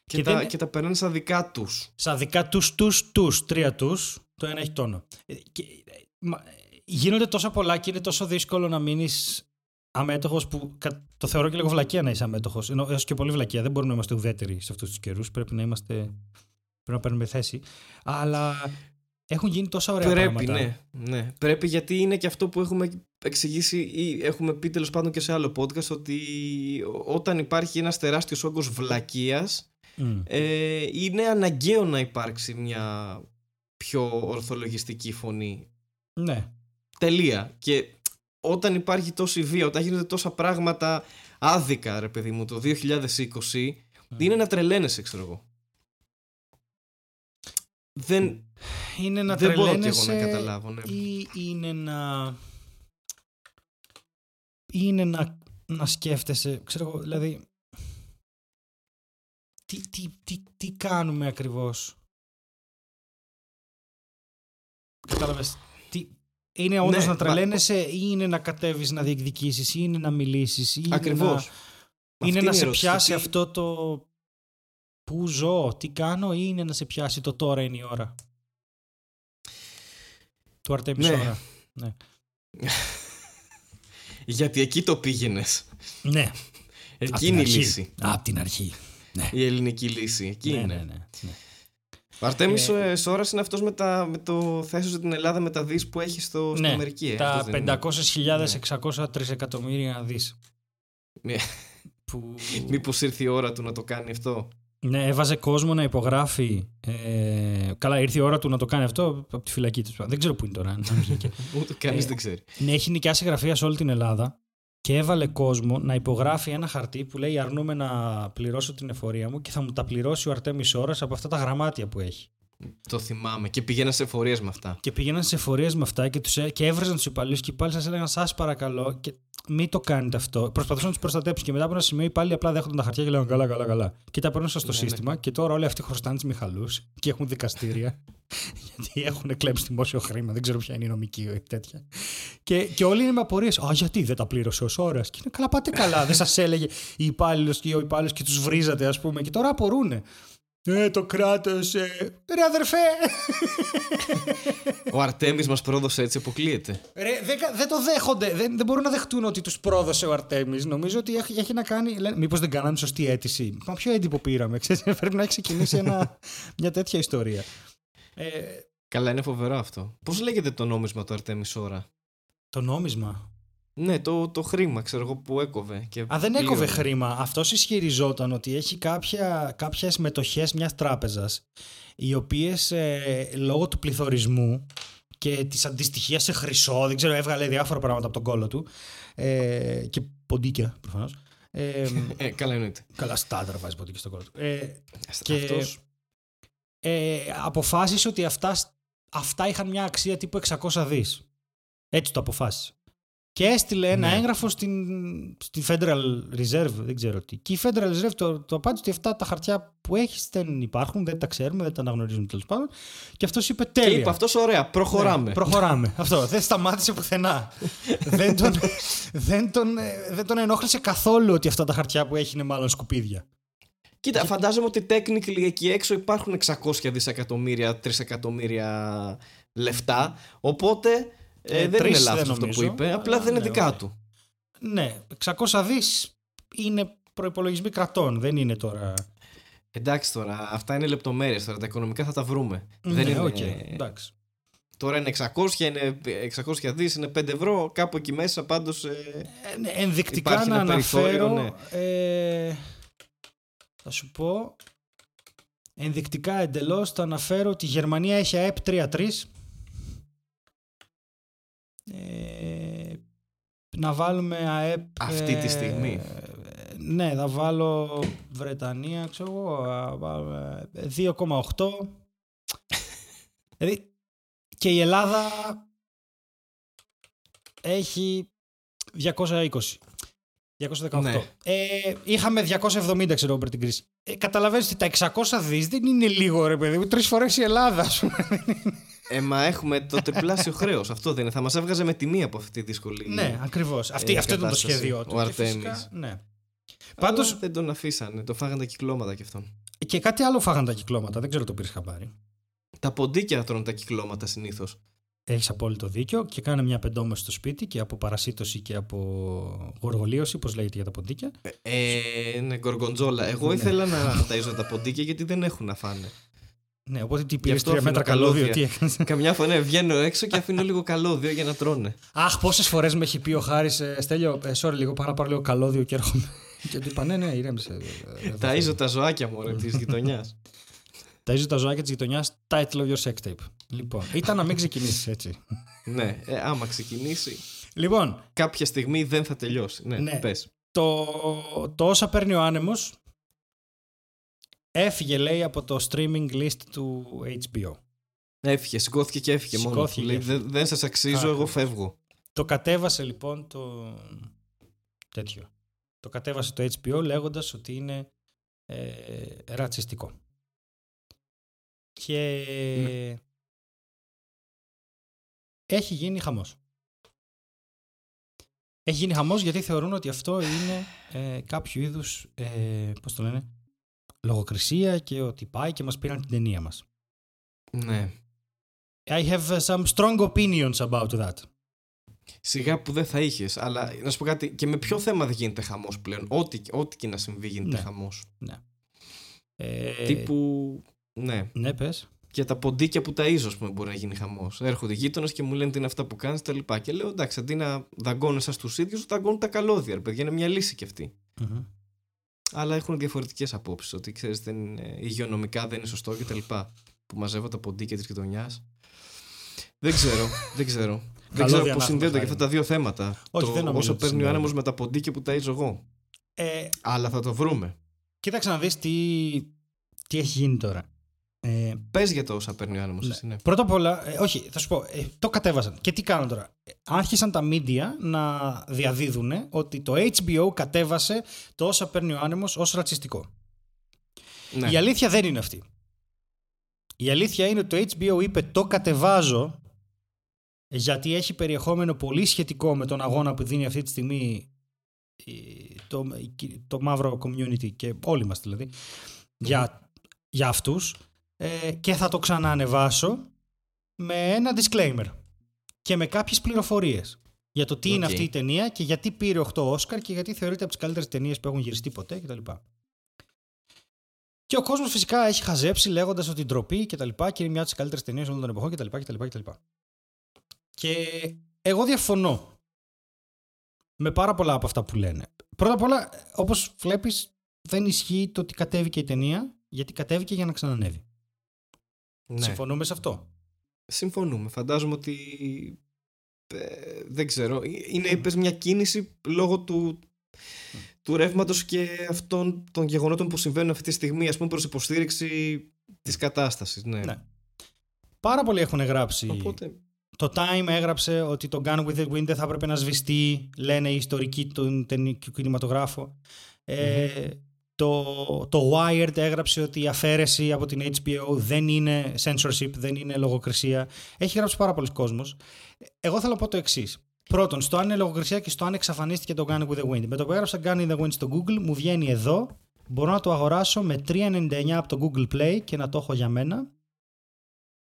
και, Και τα, δεν- και τα περνάνε σαν δικά τους. Σαν δικά τους, τους, τους, τρία τους, το ένα έχει τόνο. Ε, Και, ε, μα, ε, γίνονται τόσο πολλά και είναι τόσο δύσκολο να μείνεις αμέτωχος που κα- το θεωρώ και λίγο βλακεία να είσαι αμέτωχος. Ενώ έως και πολύ βλακεία. Δεν μπορούμε να είμαστε ουδέτεροι σε αυτούς τους καιρούς. Πρέπει να είμαστε, πρέπει να παίρνουμε θέση. Αλλά έχουν γίνει τόσα ωραία Πρέπει, πράγματα. ναι, ναι. Πρέπει γιατί είναι και αυτό που έχουμε εξηγήσει ή έχουμε πει τέλος πάντων και σε άλλο podcast ότι όταν υπάρχει ένας τεράστιος όγκος βλακείας Μμ. ε, είναι αναγκαίο να υπάρξει μια πιο ορθολογιστική φωνή. Ναι. Τελεία. Και όταν υπάρχει τόση βία, όταν γίνονται τόσα πράγματα άδικα, ρε παιδί μου, το 2020, είναι να τρελαίνεσαι, ξέρω εγώ. Δεν, Είναι να δεν μπορώ κι εγώ να τρελαίνεσαι καταλάβω. Ναι. ή είναι να... ή είναι να, να σκέφτεσαι, ξέρω εγώ, δηλαδή... Τι, τι, τι, τι κάνουμε ακριβώς; Κατάλαβες; Τι, είναι όντως Ναι, να μα- τρελαίνεσαι ή είναι να κατέβεις να διεκδικήσεις ή είναι να μιλήσεις ή είναι Ακριβώς. να, είναι Αυτή να η σε ερώτηση. πιάσει Τι- αυτό το που ζω, τι κάνω ή είναι να σε πιάσει το τώρα είναι η ώρα. Του Αρτέμις Ναι. ώρα. *laughs* Γιατί εκεί το πήγαινες. Ναι. Εκεί είναι η λύση. Απ' την αρχή. Ναι. Η ελληνική λύση. Εκεί Ναι, είναι. ναι, ναι, ναι. Ο Αρτέμι Ε, Σόρας είναι αυτός με, τα- με το θέσο την Ελλάδα με τα δις που έχει στο, στην Ναι, Αμερική. ε, Τα αυτός δεν είναι. 500.603 εκατομμύρια δις. Ναι. Που... Μήπως ήρθε η ώρα του να το κάνει αυτό; Ναι, έβαζε κόσμο να υπογράφει. Ε, καλά, ήρθε η ώρα του να το κάνει αυτό από τη φυλακή του. Δεν ξέρω πού είναι τώρα. αν βγήκε. *laughs* Ούτε κανείς Ε, δεν ξέρει. Ναι, έχει νοικιάσει γραφεία σε όλη την Ελλάδα και έβαλε κόσμο να υπογράφει ένα χαρτί που λέει αρνούμε να πληρώσω την εφορία μου και θα μου τα πληρώσει ο Αρτέμις Ώρας από αυτά τα γραμμάτια που έχει. Το θυμάμαι. Και πηγαίνα σε εφορίες με αυτά. Και πήγαιναν σε εφορίες με αυτά και, τους, έ- και έβραζαν τους υπαλλήλους και πάλι σας έλεγαν: Σας παρακαλώ, και μην το κάνετε αυτό. Προσπαθούσαν να τους προστατέψουν και μετά από ένα σημείο οι υπάλληλοι απλά δέχονταν τα χαρτιά και λέγανε: Καλά, καλά, καλά. Και τα παίρνουν στο Ναι, σύστημα και τώρα όλοι αυτοί χρωστάνε τους Μιχαλούς και έχουν δικαστήρια. *laughs* γιατί έχουν κλέψει δημόσιο χρήμα. Δεν ξέρω ποια είναι η νομική ή τέτοια. Και, και όλοι είναι με απορίες. Α, γιατί δεν τα πλήρωσε ως ώρας. Και είναι καλά, πάτε καλά. δεν σας έλεγε η υπάλληλος και ο υπάλληλος και τους βρίζατε, ας πούμε. Και τώρα απορούνε. Ε, το κράτο. Ε... Ρε αδερφέ! Ο Αρτέμις μας πρόδωσε έτσι, αποκλείεται. Ρε, δεν, κα- δεν το δέχονται. Δεν, δεν μπορούν να δεχτούν ότι τους πρόδωσε ο Αρτέμις. Νομίζω ότι έχει, έχει να κάνει. Μήπως δεν κάνανε σωστή αίτηση. Μα ποιο έντυπο πήραμε. Ξέρεις, *laughs* πρέπει να έχει ξεκινήσει ένα, *laughs* μια τέτοια ιστορία. Ε, Καλά, είναι φοβερό αυτό. Πώς λέγεται το νόμισμα του Αρτέμις Σόρα; το νόμισμα; Ναι, το, το χρήμα, ξέρω εγώ, που έκοβε. Και Α, δεν έκοβε πλήρωνε. χρήμα. Αυτός ισχυριζόταν ότι έχει κάποια, κάποιες μετοχές μιας τράπεζας οι οποίες ε, λόγω του πληθωρισμού και της αντιστοιχίας σε χρυσό, δεν ξέρω, έβγαλε διάφορα πράγματα από τον κόλο του ε, και ποντίκια προφανώς. Ε, *laughs* Ε, καλά εννοείται. καλά στάνταρ βάζει ποντίκια στον κόλο του. Ε, και Αυτός, ε, αποφάσισε ότι αυτά, αυτά είχαν μια αξία τύπου 600 δις. Έτσι το αποφάσισε. Και έστειλε ένα Ναι. έγγραφο στην, στη Federal Reserve, δεν ξέρω τι. Και η Federal Reserve το, το απάντησε ότι αυτά τα χαρτιά που έχεις δεν υπάρχουν, δεν τα ξέρουμε, δεν τα αναγνωρίζουμε τέλος πάντων. Και αυτός είπε και τέλεια. είπε αυτός ωραία, προχωράμε. Ναι, προχωράμε. Αυτό. Δεν σταμάτησε πουθενά. *laughs* δεν, τον, δεν, τον, ε, δεν τον ενόχλησε καθόλου ότι αυτά τα χαρτιά που έχει είναι μάλλον σκουπίδια. Κοίτα, φαντάζομαι ότι technically εκεί έξω υπάρχουν 600 δισεκατομμύρια, τρισεκατομμύρια λεφτά. Οπότε ε, Ε, δεν είναι τρεις λάθος δεν αυτό που νομίζω, είπε. Απλά αλλά δεν είναι ναι, δικά ωραία. του. Ναι, 600 δις είναι προϋπολογισμοί κρατών, δεν είναι τώρα. Εντάξει τώρα, αυτά είναι λεπτομέρειες τώρα. Τα οικονομικά θα τα βρούμε. δεν ναι, είναι, οκ, εντάξει. Τώρα είναι 600, είναι 600 δις, είναι 5 ευρώ. Κάπου εκεί μέσα πάντως... ε, Ε, ναι, ενδεικτικά Υπάρχει να ένα περιθώριο, αναφέρω. ναι. ε, θα σου πω. Ενδεικτικά εντελώς θα αναφέρω ότι η Γερμανία έχει ΑΕΠ 3-3. Ε, να βάλουμε ΑΕΠ... Αυτή τη ε, στιγμή. ναι, θα βάλω Βρετανία, ξέρω εγώ, α, βάλουμε 2,8. δηλαδή, και η Ελλάδα έχει 220. 218. Ναι. Ε, είχαμε 270 ξέρω εγώ πριν την κρίση. Ε, καταλαβαίνεις ότι τα 600 δις δεν είναι λίγο ρε παιδί μου. Τρεις φορές η Ελλάδα ας πούμε. Ε, μα έχουμε το τριπλάσιο χρέος. Αυτό δεν είναι. Θα μας έβγαζε με τιμή από αυτή τη δύσκολη. ναι, ακριβώς. Αυτή, ε, αυτό ήταν το κατάσταση. σχέδιό του. Ο Και φυσικά, Αρτέμις. ναι. Αλλά Πάντως δεν τον αφήσανε. Το φάγανε τα κυκλώματα κι αυτόν. και κάτι άλλο φάγαν τα κυκλώματα. Δεν ξέρω το πήρες χαμπάρι. Τα ποντίκια τρώνε τα κυκλώματα συνήθως. Έχεις απόλυτο δίκιο και κάνε μια πεντόμεση στο σπίτι και από παρασίτωση και από γοργολίωση, πώς λέγεται για τα ποντίκια. Ε, ναι, γκοργοντζόλα. Εγώ Ναι. ήθελα να ταΐζω τα ποντίκια γιατί δεν έχουν να φάνε. Ναι, οπότε τι πήρες αυτό τρία αφήνω μέτρα καλώδιο, τι καλώδια. έκανες; *laughs* Καμιά φορά ναι, βγαίνω έξω και αφήνω λίγο καλώδιο για να τρώνε. Αχ, πόσες φορές με έχει πει ο Χάρης, ε, Στέλιο, ε, sorry, λίγο παρά πάρω λίγο καλώδιο και έρχομαι. *laughs* και του είπα, ναι, ναι, ηρέμησε. ε, ε, δεν Ταΐζω θέλω. τα ζωάκια μου, της γειτονιάς. *laughs* Ταΐζω τα ζωάκια της γειτονιάς, title of your sex tape. Λοιπόν, ήταν να μην ξεκινήσεις έτσι. ναι, ε, άμα ξεκινήσει, λοιπόν, κάποια στιγμή δεν θα τελειώσει. Ναι, Ναι. πες. το, το όσα παίρνει ο άνεμος έφυγε, λέει, από το streaming list του HBO. Έφυγε, σηκώθηκε και έφυγε μόνο. Σηκώθηκε του. Λέει, και έφυγε. δεν, δεν σας αξίζω, Ακριβώς. εγώ φεύγω. Το κατέβασε λοιπόν το τέτοιο. Το κατέβασε το HBO λέγοντας ότι είναι ε, ρατσιστικό. Και Ναι. έχει γίνει χαμός. Έχει γίνει χαμός γιατί θεωρούν ότι αυτό είναι ε, κάποιο είδους, ε, πώς το λένε, λογοκρισία και ότι πάει και μας πήραν την ταινία μας. Ναι. I have uh, some strong opinions about that. Σιγά που δεν θα είχες. Αλλά να σου πω κάτι, και με ποιο θέμα δεν γίνεται χαμός πλέον; Ό,τι, ό,τι και να συμβεί γίνεται Ναι. χαμός. Ε, Τύπου. Ναι. Ναι, πες. Και τα ποντίκια που ταΐζω, ας πούμε, μπορεί να γίνει χαμός. Έρχονται γείτονες και μου λένε τι είναι αυτά που κάνεις τα λοιπά. Και λέω εντάξει, αντί να δαγκώνε σα του ίδιους, δαγκώνουν τα καλώδια. Ρε παιδιά, είναι μια λύση κι αυτή. Μμμ. Αλλά έχουν διαφορετικές απόψεις. Ότι ξέρεις, δεν είναι, υγειονομικά δεν είναι σωστό κτλ. Που μαζεύω τα ποντίκια της γειτονιάς. Δεν ξέρω, δεν ξέρω. δεν ξέρω διανάγμα, πώ συνδέονται και Χάρη. αυτά τα δύο θέματα. Όχι, το δεν νομίζω όσο ότι παίρνει ο συνδέονται. άνεμος με τα ποντίκια που ταΐζω εγώ. Ε, Αλλά θα το βρούμε. κοίταξε να δεις τι, τι έχει γίνει τώρα. Ε, Πες για το όσα παίρνει ο άνεμος. Ναι. εσύ, ναι. Πρώτα απ' όλα, ε, όχι, θα σου πω, ε, το κατέβασαν. Και τι κάνουν τώρα; Ε, Άρχισαν τα media να διαδίδουν ότι το HBO κατέβασε το όσα παίρνει ο άνεμος ως ρατσιστικό. Ναι. Η αλήθεια δεν είναι αυτή. Η αλήθεια είναι ότι το HBO είπε το κατεβάζω γιατί έχει περιεχόμενο πολύ σχετικό με τον αγώνα που δίνει αυτή τη στιγμή η- το, η- το μαύρο community και όλοι μας δηλαδή για, για αυτούς ε, και θα το ξαναανεβάσω με ένα disclaimer και με κάποιες πληροφορίες για το τι είναι Οκ. αυτή η ταινία και γιατί πήρε 8 Όσκαρ και γιατί θεωρείται από τις καλύτερες ταινίες που έχουν γυριστεί ποτέ κτλ. Και ο κόσμος φυσικά έχει χαζέψει λέγοντας ότι ντροπή και τα λοιπά και είναι μια από τις καλύτερες ταινίες όλων των εποχών κτλ. κτλ, κτλ. Και εγώ διαφωνώ. με πάρα πολλά από αυτά που λένε. Πρώτα απ' όλα, όπως βλέπεις, δεν ισχύει το ότι κατέβηκε η ταινία, γιατί κατέβηκε για να ξανανεύει. Ναι. Συμφωνούμε σε αυτό; Συμφωνούμε. Φαντάζομαι ότι. ε, δεν ξέρω. Είναι είπες, μια κίνηση λόγω του, του ρεύματος και αυτών των γεγονότων που συμβαίνουν αυτή τη στιγμή, ας πούμε, προς υποστήριξη της κατάστασης. Ναι. Ναι. Πάρα πολλοί έχουν γράψει. Οπότε. Το Time έγραψε ότι το Gun with the Wind δεν θα έπρεπε να σβηστεί, λένε οι ιστορικοί του ταινικού κινηματογράφου. Ε, το, το Wired έγραψε ότι η αφαίρεση από την HBO δεν είναι censorship, δεν είναι λογοκρισία. Έχει γράψει πάρα πολλοί κόσμος. Εγώ θέλω να πω το εξής. Πρώτον, στο αν είναι λογοκρισία και στο αν εξαφανίστηκε το Gun with the Wind. Με το που έγραψα Gun in the Wind στο Google, μου βγαίνει εδώ. Μπορώ να το αγοράσω με 3,99 από το Google Play και να το έχω για μένα.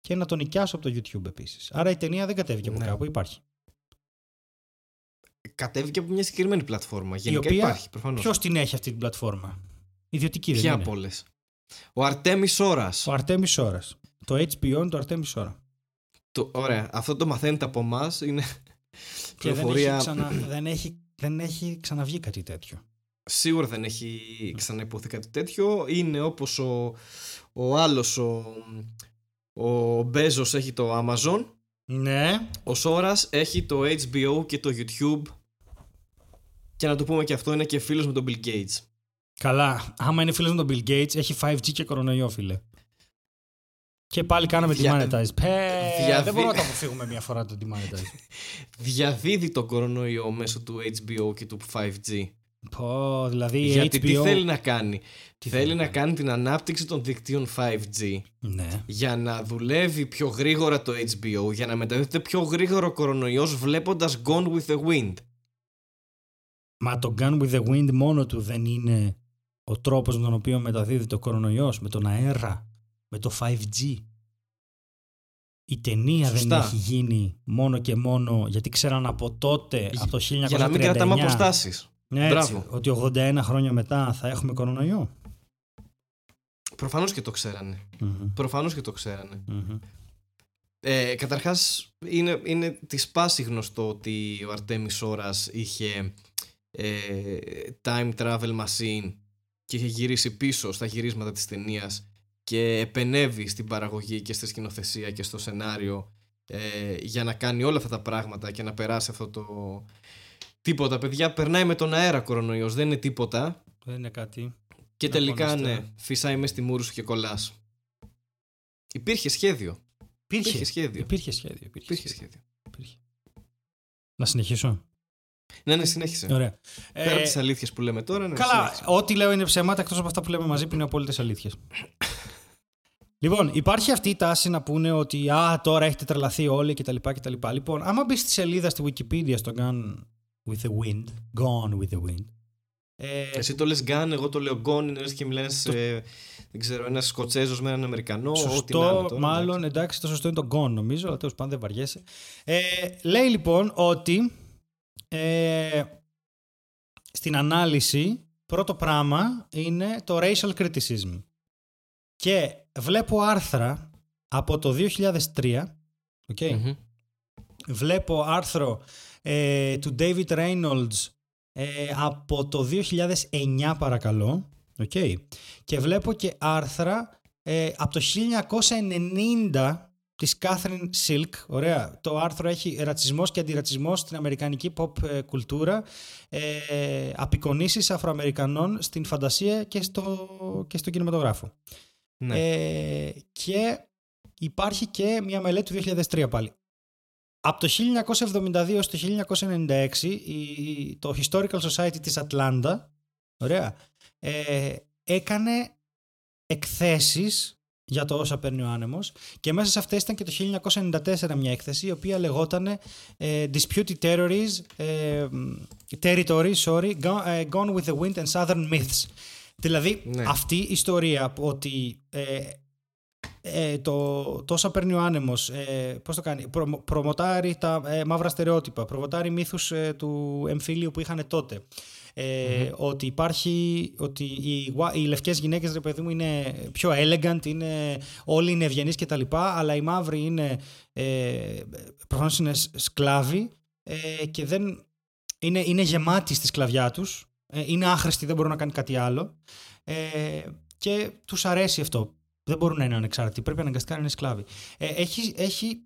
Και να το νοικιάσω από το YouTube επίσης. Άρα η ταινία δεν κατέβηκε από Ναι. κάπου, υπάρχει. Κατέβηκε από μια συγκεκριμένη πλατφόρμα. Γενικά η οποία, υπάρχει προφανώς. Ποιος την έχει αυτή την πλατφόρμα; Ιδιωτική δεν Ποια είναι. από όλες; Ο Αρτέμις Ωρα. Ο Artemis Horas. Το HBO είναι το Artemis Hora. Ωραία. Αυτό το μαθαίνετε από εμάς. Είναι Και δεν πληροφορία. έχει, ξανα, δεν, έχει, δεν έχει ξαναβγεί κάτι τέτοιο. Σίγουρα δεν έχει ξαναϋποθεί κάτι τέτοιο. Είναι όπως ο, ο άλλος, ο, ο Μπέζος έχει το Amazon, Ναι. ο Σόρας έχει το HBO και το YouTube και να το πούμε και αυτό είναι και φίλος με τον Bill Gates. Καλά. Άμα είναι φίλο με τον Bill Gates, έχει 5G και κορονοϊό, φίλε. Και πάλι κάναμε Δια- demonetize. Πε, διαδι- Δεν μπορούμε να το αποφύγουμε μια φορά το demonetize. *laughs* Διαδίδει τον κορονοϊό μέσω του HBO και του 5G. Πω, δηλαδή η Γιατί HBO... τι θέλει να κάνει; Τι θέλει θέλει να να κάνει την ανάπτυξη των δικτύων 5G Ναι. για να δουλεύει πιο γρήγορα το HBO, για να μεταδίδεται πιο γρήγορο ο κορονοϊός βλέποντας Gone with the Wind. Μα το Gun with the Wind μόνο του δεν είναι ο τρόπος με τον οποίο μεταδίδεται ο κορονοϊός, με τον αέρα, με το 5G. Η ταινία Σωστά. δεν έχει γίνει μόνο και μόνο γιατί ξέραν από τότε, από το 1939. Για να μην κρατάμε αποστάσεις. Ναι, έτσι, Μπράβο. ότι 81 χρόνια μετά θα έχουμε κορονοϊό. Προφανώς και το ξέρανε. Μμμ, Προφανώς και το ξέρανε. μμμ. Ε, καταρχάς είναι, είναι της πάσης γνωστό ότι ο Αρτέμις Ώρας είχε ε, time travel machine και είχε γυρίσει πίσω στα γυρίσματα της ταινίας και επενεύει στην παραγωγή και στη σκηνοθεσία και στο σενάριο ε, για να κάνει όλα αυτά τα πράγματα και να περάσει αυτό το τίποτα παιδιά περνάει με τον αέρα κορονοϊός δεν είναι τίποτα Δεν είναι κάτι. και Να τελικά πονεστεί. ναι φυσάει μέσα στη μούρη σου και κολλάς υπήρχε σχέδιο Υπήρχε, Υπήρχε σχέδιο. Υπήρχε σχέδιο. Υπήρχε υπήρχε σχέδιο. σχέδιο Υπήρχε. Να συνεχίσω. Ναι ναι συνέχισε Ωραία. Πέρα Ε, από τις αλήθειες που λέμε τώρα, ναι, Καλά, συνέχισε. ό,τι λέω είναι ψέματα εκτός από αυτά που λέμε μαζί που είναι απόλυτες αλήθειες. *laughs* λοιπόν, υπάρχει αυτή η τάση να πούνε ότι α, τώρα έχετε τρελαθεί όλοι κτλ. κτλ. Λοιπόν, άμα μπεις στη σελίδα στη Wikipedia στο Gone with the Wind, Gone with the Wind. Ε, Εσύ το λες gun, εγώ το λέω γκόν, είναι λες και μιλάς, ε, δεν ξέρω, ένας Σκοτσέζος με έναν Αμερικανό, ό,τι να είναι Σωστό, τώρα, μάλλον εντάξει. εντάξει, το σωστό είναι το gone νομίζω, αλλά τέλος πάντων δεν βαριέσαι. Ε, λέει λοιπόν ότι ε, στην ανάλυση πρώτο πράγμα είναι το racial criticism. Και βλέπω άρθρα από το 2003, okay, Μμμ. βλέπω άρθρο ε, του David Reynolds ε, από το 2009 παρακαλώ okay. και βλέπω και άρθρα ε, από το 1990 της Catherine Silk ωραία, το άρθρο έχει ρατσισμός και αντιρατσισμός στην αμερικανική pop ε, κουλτούρα ε, απεικονίσεις Αφροαμερικανών στην φαντασία και στο, και στο κινηματογράφο Ναι. ε, και υπάρχει και μια μελέτη του 2003 πάλι. Από το 1972 έως το 1996 η- το Historical Society της Ατλάντα ωραία, ε, έκανε εκθέσεις για το όσα παίρνει ο άνεμος και μέσα σε αυτές ήταν και το 1994 μια έκθεση η οποία λεγόταν ε, Disputed Territories, ε, territories sorry, Gone, ε, Gone with the Wind and Southern Myths. Δηλαδή Ναι. αυτή η ιστορία που ότι ε, ε, το, το όσα παίρνει ο άνεμος, ε, πώς το κάνει, προμο- προμοτάρει τα ε, μαύρα στερεότυπα, προμοτάρει μύθους ε, του εμφύλιου που είχαν τότε. Ε, Ότι υπάρχει, ότι οι, γουα- οι λευκές γυναίκες, ρε παιδί μου, είναι πιο elegant, είναι, όλοι είναι ευγενείς και τα λοιπά, αλλά οι μαύροι είναι, ε, προφανώς είναι σ- σκλάβοι ε, και δεν είναι, είναι γεμάτοι στη σκλαβιά τους, ε, είναι άχρηστοι, δεν μπορούν να κάνουν κάτι άλλο ε, και τους αρέσει αυτό. Δεν μπορούν να είναι ανεξάρτητοι, πρέπει αναγκαστικά να είναι σκλάβοι. Ε, έχει, έχει,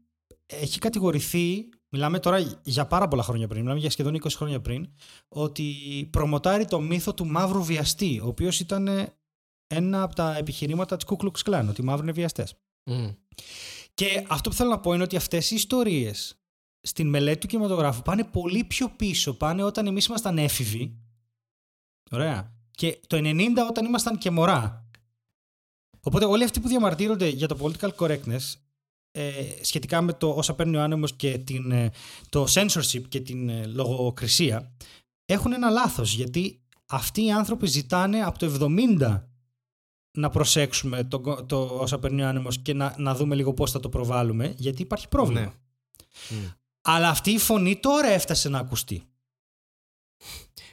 έχει κατηγορηθεί, μιλάμε τώρα για πάρα πολλά χρόνια πριν, μιλάμε για σχεδόν 20 χρόνια πριν, ότι προμοτάρει το μύθο του μαύρου βιαστή, ο οποίος ήταν ένα από τα επιχειρήματα της Ku Klux Klan, ότι οι μαύροι είναι βιαστές. Και αυτό που θέλω να πω είναι ότι αυτές οι ιστορίες στην μελέτη του κινηματογράφου πάνε πολύ πιο πίσω. Πάνε όταν εμείς ήμασταν έφηβοι. Ωραία. Και το 90 όταν ήμασταν και μωρά. Οπότε όλοι αυτοί που διαμαρτύρονται για το political correctness ε, σχετικά με το όσα παίρνει ο άνεμος και την, ε, το censorship και την ε, λογοκρισία έχουν ένα λάθος γιατί αυτοί οι άνθρωποι ζητάνε από το 70 να προσέξουμε το, το όσα παίρνει ο άνεμος και να, να δούμε λίγο πώς θα το προβάλλουμε γιατί υπάρχει πρόβλημα. Ναι. Αλλά αυτή η φωνή τώρα έφτασε να ακουστεί.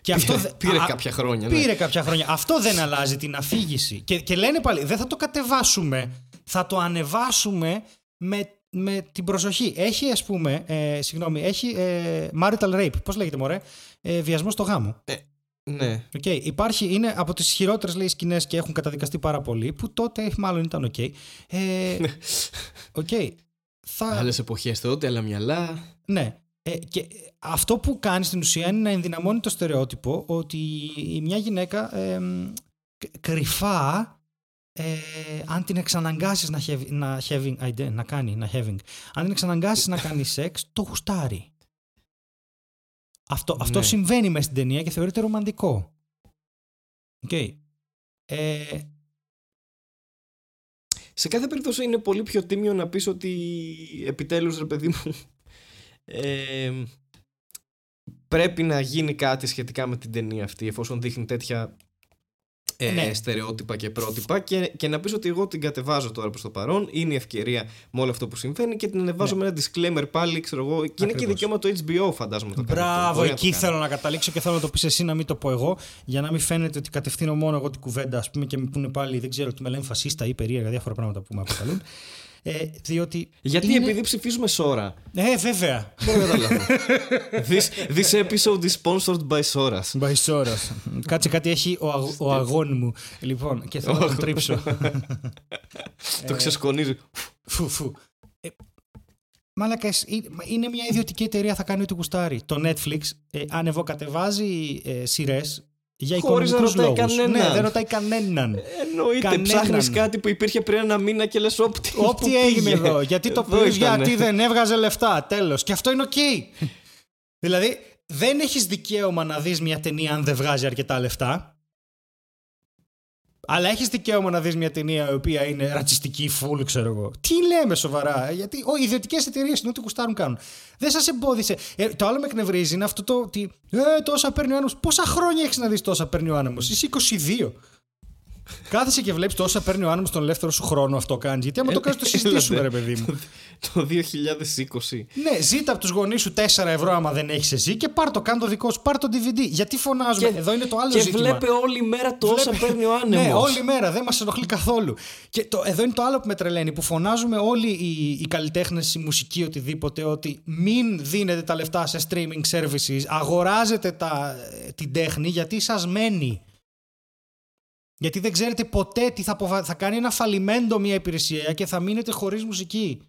Και αυτό πήρε, κάποια χρόνια. Ναι. Πήρε κάποια χρόνια. Αυτό δεν αλλάζει την αφήγηση. Και, και λένε πάλι, δεν θα το κατεβάσουμε, θα το ανεβάσουμε με, με την προσοχή. Έχει, ας πούμε, ε, συγγνώμη, έχει ε, marital rape. Πώς λέγεται, μωρέ, ε, βιασμό στο γάμο. Ε, ναι. Okay. Υπάρχει, είναι από τις χειρότερες λέει σκηνές και έχουν καταδικαστεί πάρα πολύ, που τότε μάλλον ήταν ok. Okay. Ε, okay. Θα... Άλλες εποχές τότε, αλλά μυαλά. Ναι. Ε, και αυτό που κάνει στην ουσία είναι να ενδυναμώνει το στερεότυπο ότι μια γυναίκα ε, κρυφά ε, αν την εξαναγκάσεις να, have, να, having, να κάνει, να having, αν την εξαναγκάσεις να κάνει σεξ, το γουστάρει. Αυτό, αυτό ναι. συμβαίνει μέσα στην ταινία και θεωρείται ρομαντικό. Okay. Ε, σε κάθε περίπτωση είναι πολύ πιο τίμιο να πεις ότι επιτέλους ρε παιδί μου ε, πρέπει να γίνει κάτι σχετικά με την ταινία αυτή εφόσον δείχνει τέτοια ε, ναι. στερεότυπα και πρότυπα και, και να πεις ότι εγώ την κατεβάζω τώρα προς το παρόν είναι η ευκαιρία με όλο αυτό που συμβαίνει και την ανεβάζω ναι. με ένα disclaimer πάλι ξέρω εγώ και είναι και δικαίωμα του HBO φαντάζομαι το Μπράβο εκεί θέλω να καταλήξω και θέλω να το πεις εσύ να μην το πω εγώ για να μην φαίνεται ότι κατευθύνω μόνο εγώ την κουβέντα ας πούμε και με πούνε πάλι δεν ξέρω ότι με λένε φασίστα ή περίεργα διάφορα πράγματα που με αποκαλούν *laughs* ε, διότι Γιατί είναι... επειδή ψηφίζουμε Σόρα. Ε, βέβαια. Μπορώ να καταλάβω. *laughs* this, this episode is sponsored by Soras. By Soras. Κάτσε κάτι έχει ο, αγ, ο αγών μου. Λοιπόν, και θέλω να τον τρίψω. *laughs* το ξεσκονίζει. Φου, φου. Ε, Μάλακα, είναι μια ιδιωτική εταιρεία, θα κάνει ό,τι κουστάρει. Το Netflix ε, ανεβοκατεβάζει ε, σειρές για οικονομικούς λόγους. Κανέναν. Ναι, δεν ρωτάει κανέναν. Εννοείται. Ψάχνεις κάτι που υπήρχε πριν ένα μήνα και λες όπα. Τι έγινε εδώ. Γιατί το πει, γιατί δεν έβγαζε λεφτά. Τέλος. Και αυτό είναι οκ. *laughs* δηλαδή, δεν έχεις δικαίωμα να δεις μια ταινία αν δεν βγάζει αρκετά λεφτά. Αλλά έχεις δικαίωμα να δεις μια ταινία η οποία είναι ρατσιστική, φουλ, ξέρω εγώ. Τι λέμε σοβαρά; Γιατί οι ιδιωτικές εταιρείες είναι ό,τι κουστάρουν κάνουν. Δεν σας εμπόδισε. Ε, το άλλο με εκνευρίζει είναι αυτό το ότι. Ε, τόσα παίρνει ο άνεμος. Πόσα χρόνια έχεις να δεις τόσα παίρνει ο άνεμος; Είσαι 22. Κάθεσαι και βλέπεις τόσα παίρνει ο άνεμο τον ελεύθερο σου χρόνο αυτό κάνεις. Γιατί άμα το κάνεις, το συζητήσουμε, ρε παιδί μου. Το 2020. Ναι, ζήτα από τους γονείς σου 4 ευρώ άμα δεν έχεις εσύ και πάρ το, κάνε το δικό σου, πάρ το DVD. Γιατί φωνάζουμε, εδώ είναι το άλλο και ζήτημα. Και βλέπε όλη μέρα το όσα παίρνει ο *laughs* άνεμος. Ναι, όλη μέρα, δεν μας ενοχλεί καθόλου. Και το, εδώ είναι το άλλο που με τρελαίνει, που φωνάζουμε όλοι οι, οι καλλιτέχνες, η μουσική, οτιδήποτε, ότι μην δίνετε τα λεφτά σε streaming services, αγοράζετε τα, την τέχνη γιατί σας μένει. Γιατί δεν ξέρετε ποτέ τι θα, θα κάνει ένα φαλιμέντο μια υπηρεσία και θα μείνετε χωρίς μουσική.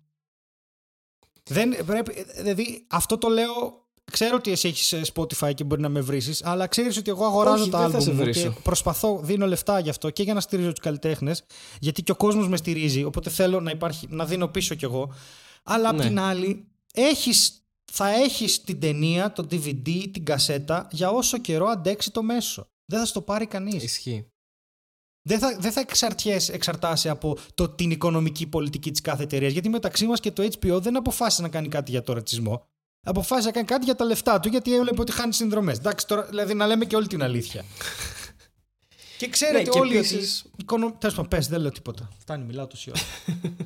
Δεν πρέπει, δηλαδή αυτό το λέω Ξέρω ότι εσύ έχεις ε, Spotify και μπορεί να με βρει, αλλά ξέρεις ότι εγώ αγοράζω Όχι, τα άλμπουμ μου και προσπαθώ, δίνω λεφτά γι' αυτό και για να στηρίζω τους καλλιτέχνες, γιατί και ο κόσμος με στηρίζει. Οπότε θέλω να, υπάρχει, να δίνω πίσω κι εγώ. Αλλά ναι. απ' την άλλη, έχεις, θα έχεις την ταινία, το DVD, την κασέτα για όσο καιρό αντέξει το μέσο. Δεν θα στο πάρει κανείς. Ισχύει δεν θα, δεν θα εξαρτάσει από το, την οικονομική πολιτική της κάθε εταιρείας. Γιατί μεταξύ μας και το HBO δεν αποφάσισε να κάνει κάτι για το ρατσισμό. Αποφάσισε να κάνει κάτι για τα λεφτά του, γιατί έβλεπε ότι χάνει συνδρομές. Εντάξει, τώρα δηλαδή να λέμε και όλη την αλήθεια. *laughs* και ξέρετε ναι, όλοι επίσης... ότι. Οικονομ... Τέλος πάντων, πες, δεν λέω τίποτα. Φτάνει, μιλάω τόση ώρα.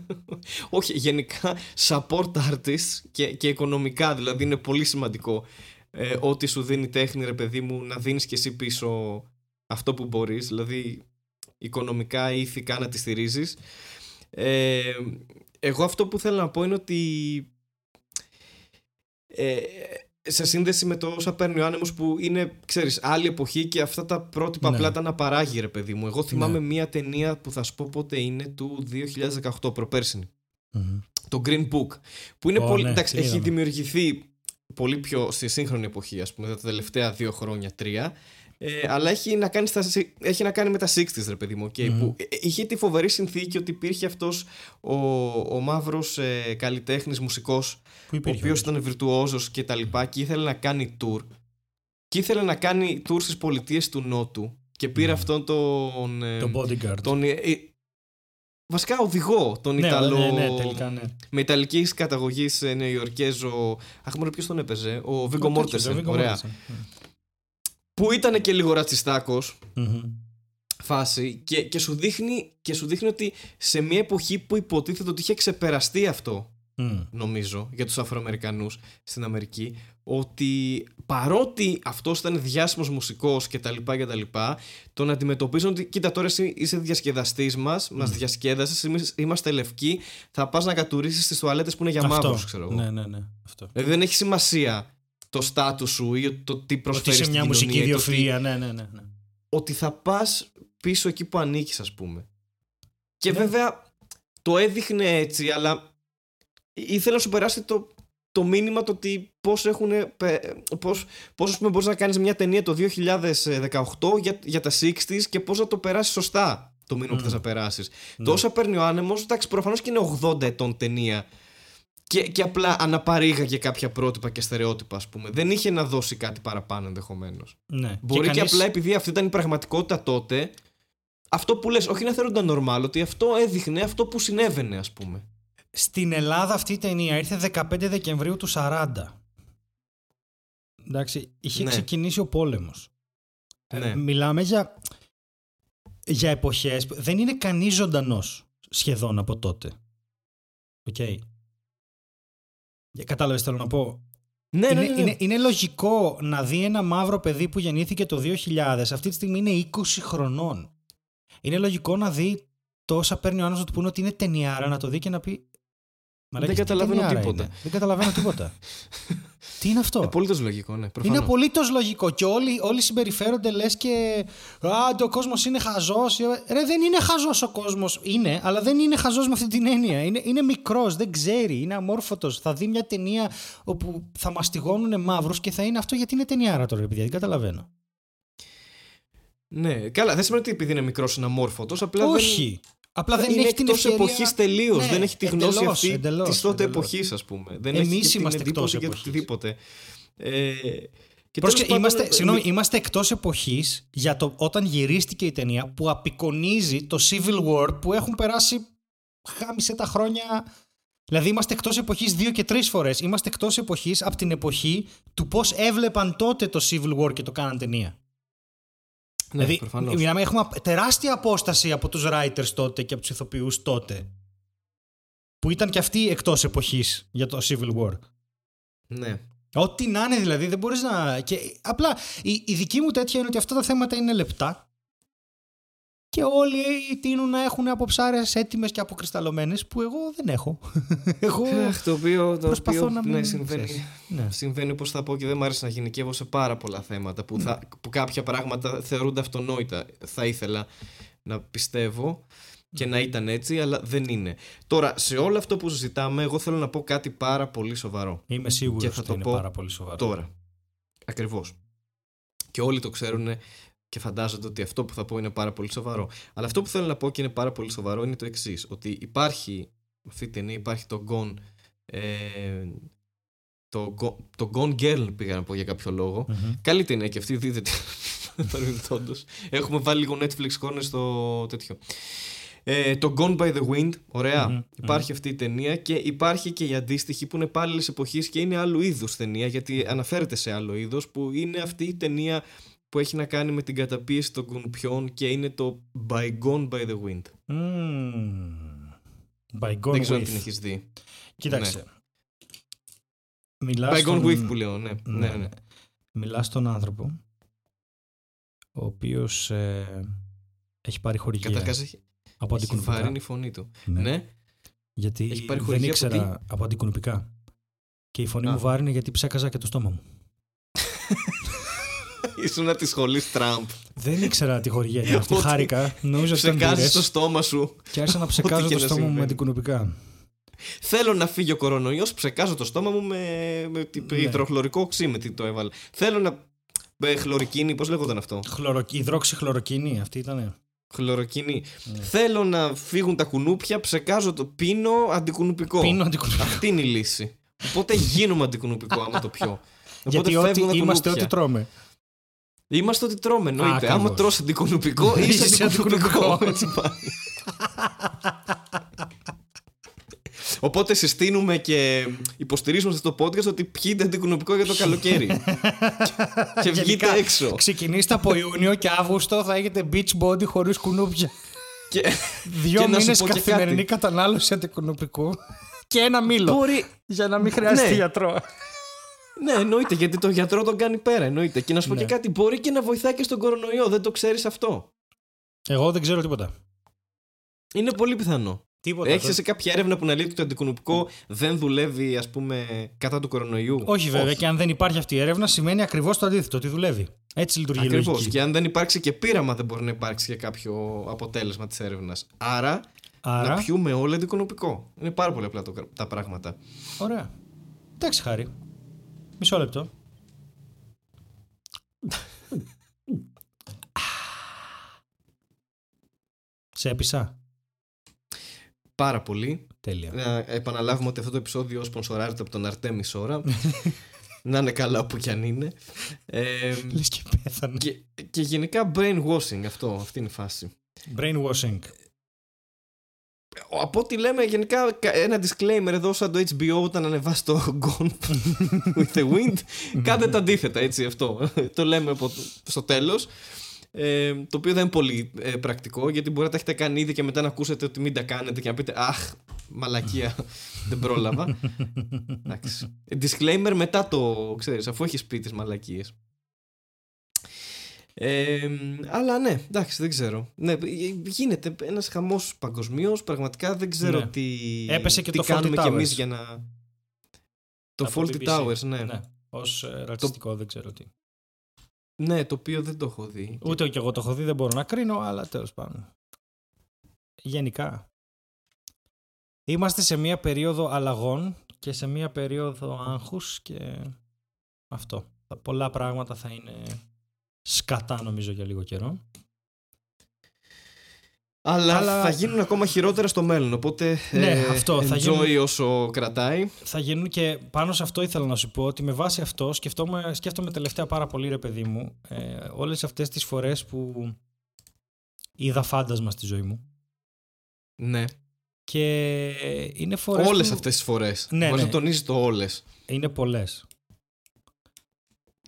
*laughs* Όχι, γενικά support artists και, και οικονομικά δηλαδή είναι πολύ σημαντικό. Ε, ό,τι σου δίνει τέχνη, ρε παιδί μου, να δίνεις και εσύ πίσω αυτό που μπορείς. Δηλαδή, οικονομικά ή ηθικά να τη στηρίζεις. Ε, εγώ αυτό που θέλω να πω είναι ότι ε, σε σύνδεση με το όσα παίρνει ο άνεμος που είναι, ξέρεις, άλλη εποχή και αυτά τα πρότυπα Ναι. απλά τα να παράγει ρε παιδί μου. Εγώ θυμάμαι Ναι. μία ταινία που θα σου πω πότε είναι του 2018, προπέρσινη. Μμμ. Το Green Book. Που είναι Ω, πολύ. ναι, εντάξει, τι έχει είδαμε. δημιουργηθεί πολύ πιο στη σύγχρονη εποχή, ας πούμε, τα τελευταία δύο χρόνια, τρία. Ε, αλλά έχει να, κάνει στα, έχει να κάνει με τα 60s, ρε παιδί μου. Okay, Μμμ. που ε, είχε τη φοβερή συνθήκη ότι υπήρχε αυτός ο, ο μαύρος ε, καλλιτέχνης μουσικός, Που ο υπήρχε. οποίος όντως. ήταν βιρτουόζος και τα λοιπά, και ήθελε να κάνει tour. Και ήθελε να κάνει tour στις πολιτείες του Νότου. Και πήρε Ναι. αυτόν τον. ε, Το bodyguard. τον ε, ε, βασικά οδηγό, τον ναι, Ιταλό. ναι, ναι, τελικά ναι. Με ιταλικής καταγωγής Νεοϊορκέζο. Αχ, μόνο ποιος τον έπαιζε; Ο Βίγκο Ο τέτοιος, ο Μόρτεσεν. Viggo Ωραία. Mortensen. Που ήταν και λίγο ρατσιστάκος Μμμ. φάση και, και, σου δείχνει, και σου δείχνει ότι σε μια εποχή που υποτίθεται ότι είχε ξεπεραστεί αυτό, Μμ. νομίζω, για τους Αφροαμερικανούς στην Αμερική, ότι παρότι αυτός ήταν διάσημος μουσικός και τα λοιπά και τα λοιπά, τον αντιμετωπίζουν ότι κοίτα τώρα εσύ είσαι διασκεδαστής μας, μας διασκέδασες, εμείς είμαστε λευκοί, θα πας να κατουρίσεις στις τουαλέτες που είναι για Αυτό. μαύρους, ξέρω εγώ. Ναι, ναι, ναι. Αυτό. Δηλαδή δεν έχει σημασία το στάτους σου ή το τι Ότι προσφέρει είσαι στην μια μουσική κοινωνία, ή το τι- ιδιοφυΐα, ναι, ναι, ναι. ναι. ότι θα πας πίσω εκεί που ανήκεις ας πούμε. Και Ναι. βέβαια το έδειχνε έτσι αλλά ήθελα να σου περάσει το, το μήνυμα το ότι πώς έχουν πώς, πώς ας πούμε μπορείς να κάνεις μια ταινία το 2018 για, για τα 60s και πώς να το περάσεις σωστά το μήνυμα που Μμμ. θες να περάσεις. Ναι. Το όσα παίρνει ο άνεμος, εντάξει προφανώς και είναι 80 ετών ταινία και, και απλά αναπαρήγαγε κάποια πρότυπα και στερεότυπα ας πούμε. Δεν είχε να δώσει κάτι παραπάνω ενδεχομένως. Ναι. Μπορεί και, κανείς- απλά επειδή αυτή ήταν η πραγματικότητα τότε, αυτό που λες, όχι να θεωρούνταν normal, ότι αυτό έδειχνε αυτό που συνέβαινε, ας πούμε. Στην Ελλάδα αυτή η ταινία ήρθε 15 Δεκεμβρίου του 40. Εντάξει, είχε Ναι. ξεκινήσει ο πόλεμος. Ε, Ναι. μιλάμε για, για εποχές που δεν είναι κανείς ζωντανός σχεδόν από τότε. Οκ. Για- Κατάλαβες τι θέλω να πω; Ναι, είναι, ναι, ναι. Είναι, είναι λογικό να δει ένα μαύρο παιδί που γεννήθηκε το 2000, αυτή τη στιγμή είναι 20 χρονών. Είναι λογικό να δει το όσα παίρνει ο άνεμος να του πούνε ότι είναι ταινιάρα, να το δει και να πει. «Μαλάκα, τι καταλαβαίνω ταινιάρα τίποτα». είναι. Δεν καταλαβαίνω τίποτα. *laughs* τι είναι αυτό; Απολύτως λογικό, ναι. Είναι Προφανώς. απολύτως λογικό και όλοι, όλοι συμπεριφέρονται λες και. Α, ο κόσμος είναι χαζός. Ρε, δεν είναι χαζός ο κόσμος. Είναι, αλλά δεν είναι χαζός με αυτή την έννοια. Είναι, είναι μικρός, δεν ξέρει, είναι αμόρφωτος. Θα δει μια ταινία όπου θα μαστιγώνουν μαύρους και θα είναι αυτό γιατί είναι ταινιάρα τώρα, παιδιά. Δεν καταλαβαίνω. Ναι, καλά, δεν σημαίνει ότι επειδή είναι μικρός είναι αμόρφωτος, απλά Όχι. Απλά δεν... δεν είναι έχει την εκτός ευκαιρία... εποχής τελείως, Ναι, δεν έχει τη γνώση εντελώς, αυτή εντελώς, της τότε εντελώς. εποχής, ας πούμε. Δεν Εμείς έχει και την είμαστε εκτός εντύπωση για εποχής. οτιδήποτε. Ε, και Πρόσεχε, τέλος πάντων, είμαστε, ε, συγγνώμη, μη- είμαστε εκτός εποχής για το όταν γυρίστηκε η ταινία που απεικονίζει το Civil War που έχουν περάσει χάμισε τα χρόνια... Δηλαδή είμαστε εκτός εποχής δύο και τρεις φορές. Είμαστε εκτός εποχής από την εποχή του πώς έβλεπαν τότε το Civil War και το κάναν ταινία. Ναι, δηλαδή προφανώς. μιλάμε, έχουμε απ- τεράστια απόσταση από τους writers τότε και από τους ηθοποιούς τότε. Που ήταν και αυτοί εκτός εποχής για το Civil War. Ναι. Ό,τι να είναι δηλαδή, δεν μπορείς να... Και απλά η, η δική μου τέτοια είναι ότι αυτά τα θέματα είναι λεπτά και όλοι τείνουν να έχουν αποψάρες έτοιμες και αποκρισταλωμένες που εγώ δεν έχω. *laughs* εγώ Αχ, το οποίο, το προσπαθώ οποίο να μην... ναι, συμβαίνει. ξέρεις. Ναι. Συμβαίνει όπως θα πω και δεν μου αρέσει να γενικεύω σε πάρα πολλά θέματα που, θα, που κάποια πράγματα θεωρούνται αυτονόητα. Θα ήθελα να πιστεύω και να ήταν έτσι, αλλά δεν είναι. Τώρα, σε όλο αυτό που συζητάμε, εγώ θέλω να πω κάτι πάρα πολύ σοβαρό. Είμαι σίγουρος Και θα ότι το είναι πω πάρα πολύ σοβαρό. Τώρα. Ακριβώς. Και όλοι το ξέρουν και φαντάζονται ότι αυτό που θα πω είναι πάρα πολύ σοβαρό. Αλλά αυτό που θέλω να πω και είναι πάρα πολύ σοβαρό είναι το εξής. Ότι υπάρχει, αυτή η ταινία υπάρχει το Gone. Ε, το, Go- το Gone Girl πήγα να πω για κάποιο λόγο. Μμμ. Καλή ταινία και αυτή, δείτε την. *laughs* Παρεμπιπτόντως. Έχουμε βάλει λίγο Netflix corner στο τέτοιο. Ε, το Gone by the Wind, ωραία. Μμμ, Υπάρχει αυτή η ταινία και υπάρχει και η αντίστοιχη που είναι πάλι άλλες εποχής και είναι άλλου είδους ταινία γιατί αναφέρεται σε άλλο είδος που είναι αυτή η ταινία που έχει να κάνει με την καταπίεση των κουνουπιών και είναι το Bygone by the Wind. Μμμ. By Δεν ξέρω αν with. την έχεις δει. Κοίταξε. Μιλάς Bygone στον- with που λέω, ναι. ναι, ναι. Μιλάς στον άνθρωπο ο οποίος ε, έχει πάρει χορηγία Καταρχάς έχει, από έχει αντικουνουπικά. βαρύνει η φωνή του. Ναι. Ναι. Γιατί Έχει πάρει δεν χορηγία από ήξερα από αντικουνουπικά. Και η φωνή Α. μου βάρινε γιατί ψέκαζα και το στόμα μου. Ήσουν τη σχολή Τραμπ. Δεν ήξερα τι χορηγία ήταν αυτή. Ότι Χάρηκα. Νόμιζα ότι ήταν Ψεκάζεις μπύρες το στόμα σου. και άρχισα να ψεκάζω και το να στόμα μου με συμβαίνει. αντικουνουπικά. Θέλω να φύγει ο κορονοϊός, ψεκάζω το στόμα μου με, με τι- Ναι. υδροχλωρικό οξύ με τι το έβαλε. Θέλω να... Με χλωρικίνη, πώς λέγονταν αυτό; Χλωρο... Υδρόξυχλωροκίνη αυτή ήταν. Χλωροκίνη. Ναι. Θέλω να φύγουν τα κουνούπια, ψεκάζω το πίνω αντικουνουπικό. Πίνω αντικουνουπικά. Αυτή είναι η λύση. Οπότε γίνομαι αντικουνουπικό άμα το πιω. *laughs* Οπότε Γιατί ό,τι φεύγουν τα είμαστε κουνούπια. ό,τι τρώμε. Είμαστε ότι τρώμε, εννοείται. ακριβώς. Άμα τρως αντικουνουπικό, είσαι Είσαι αντικουνουπικό. αντικουνουπικό. Έτσι πάει. Οπότε συστήνουμε και υποστηρίζουμε στο podcast ότι πιείτε αντικουνουπικό για το καλοκαίρι. *laughs* και βγείτε Γενικά, έξω. Ξεκινήστε από Ιούνιο και Αύγουστο θα έχετε beach body χωρίς κουνούπια. και... Δύο και να σου μήνες πω και καθημερινή κάτι. κατανάλωση αντικουνουπικού και ένα μήλο. Μπορεί... Για να μην χρειάζεται Ναι. γιατρό. Ναι, εννοείται, γιατί το γιατρό τον κάνει πέρα. Εννοείται. Και να σου πω Ναι. και κάτι, μπορεί και να βοηθάει και στον κορονοϊό. Δεν το ξέρεις αυτό. Εγώ δεν ξέρω τίποτα. Είναι πολύ πιθανό. Τίποτα. Έχεις σε κάποια έρευνα που να λέει ότι το αντικουνουπικό δεν δουλεύει, ας πούμε, κατά του κορονοϊού; Όχι βέβαια, και αν δεν υπάρχει αυτή η έρευνα, σημαίνει ακριβώς το αντίθετο, ότι δουλεύει. Έτσι λειτουργεί η Ακριβώς. λογική. Και αν δεν υπάρξει και πείραμα, δεν μπορεί να υπάρξει και κάποιο αποτέλεσμα της έρευνας. Άρα, Άρα, να πιούμε όλο αντικουνουπικό. Είναι πάρα πολύ απλά το- τα πράγματα. ωραία. Εντάξει, χάρη. Μισό λεπτό. Σε έπεισα. Πάρα πολύ. Τέλεια. Να επαναλάβουμε ότι αυτό το επεισόδιο σπονσοράρεται από τον Αρτέμι Σόρα. *laughs* να είναι καλά όπου κι αν είναι. Ε, Λες και πέθανε. και, και γενικά brainwashing αυτό, αυτή είναι η φάση. Brainwashing. Από ό,τι λέμε, γενικά κα- ένα disclaimer εδώ, σαν το HBO, όταν ανεβάσει το Gone with the Wind, κάντε τα αντίθετα, έτσι αυτό. το λέμε από το, στο τέλος. Ε, το οποίο δεν είναι πολύ ε, πρακτικό, γιατί μπορεί να τα έχετε κάνει ήδη και μετά να ακούσετε ότι μην τα κάνετε και να πείτε Αχ, μαλακία, δεν πρόλαβα. Εντάξει. Disclaimer μετά το, ξέρεις, αφού έχεις πει τις μαλακίες. Ε, αλλά ναι, εντάξει, δεν ξέρω. Ναι, γίνεται ένας χαμός παγκοσμίως. Πραγματικά δεν ξέρω Ναι. τι, Έπεσε και τι το κάνουμε Fawlty κι εμείς Towers. για να. Το Από Faulty BBC. Towers, ναι. ναι. Ναι. Ω ρατσιστικό δεν ξέρω τι. το οποίο δεν το έχω δει. Ούτε και εγώ το έχω δει, δεν μπορώ να κρίνω, αλλά τέλος πάντων. Γενικά. Είμαστε σε μία περίοδο αλλαγών και σε μία περίοδο άγχους και αυτό. Τα Πολλά πράγματα θα είναι σκατά νομίζω για λίγο καιρό. Αλλά, Αλλά- θα γίνουν ακόμα χειρότερα στο μέλλον. Οπότε. Ναι, ε, αυτό, θα enjoy γίνουν- όσο κρατάει. Θα γίνουν και πάνω σε αυτό ήθελα να σου πω ότι με βάση αυτό σκεφτόμαι, σκέφτομαι τελευταία πάρα πολύ ρε παιδί μου ε, όλες αυτές τις φορές που είδα φάντασμα στη ζωή μου Ναι. και είναι φορές Όλες που... αυτές τις φορές. Ναι, Μπορείς ναι. να τονίζεις το όλες. Είναι πολλές.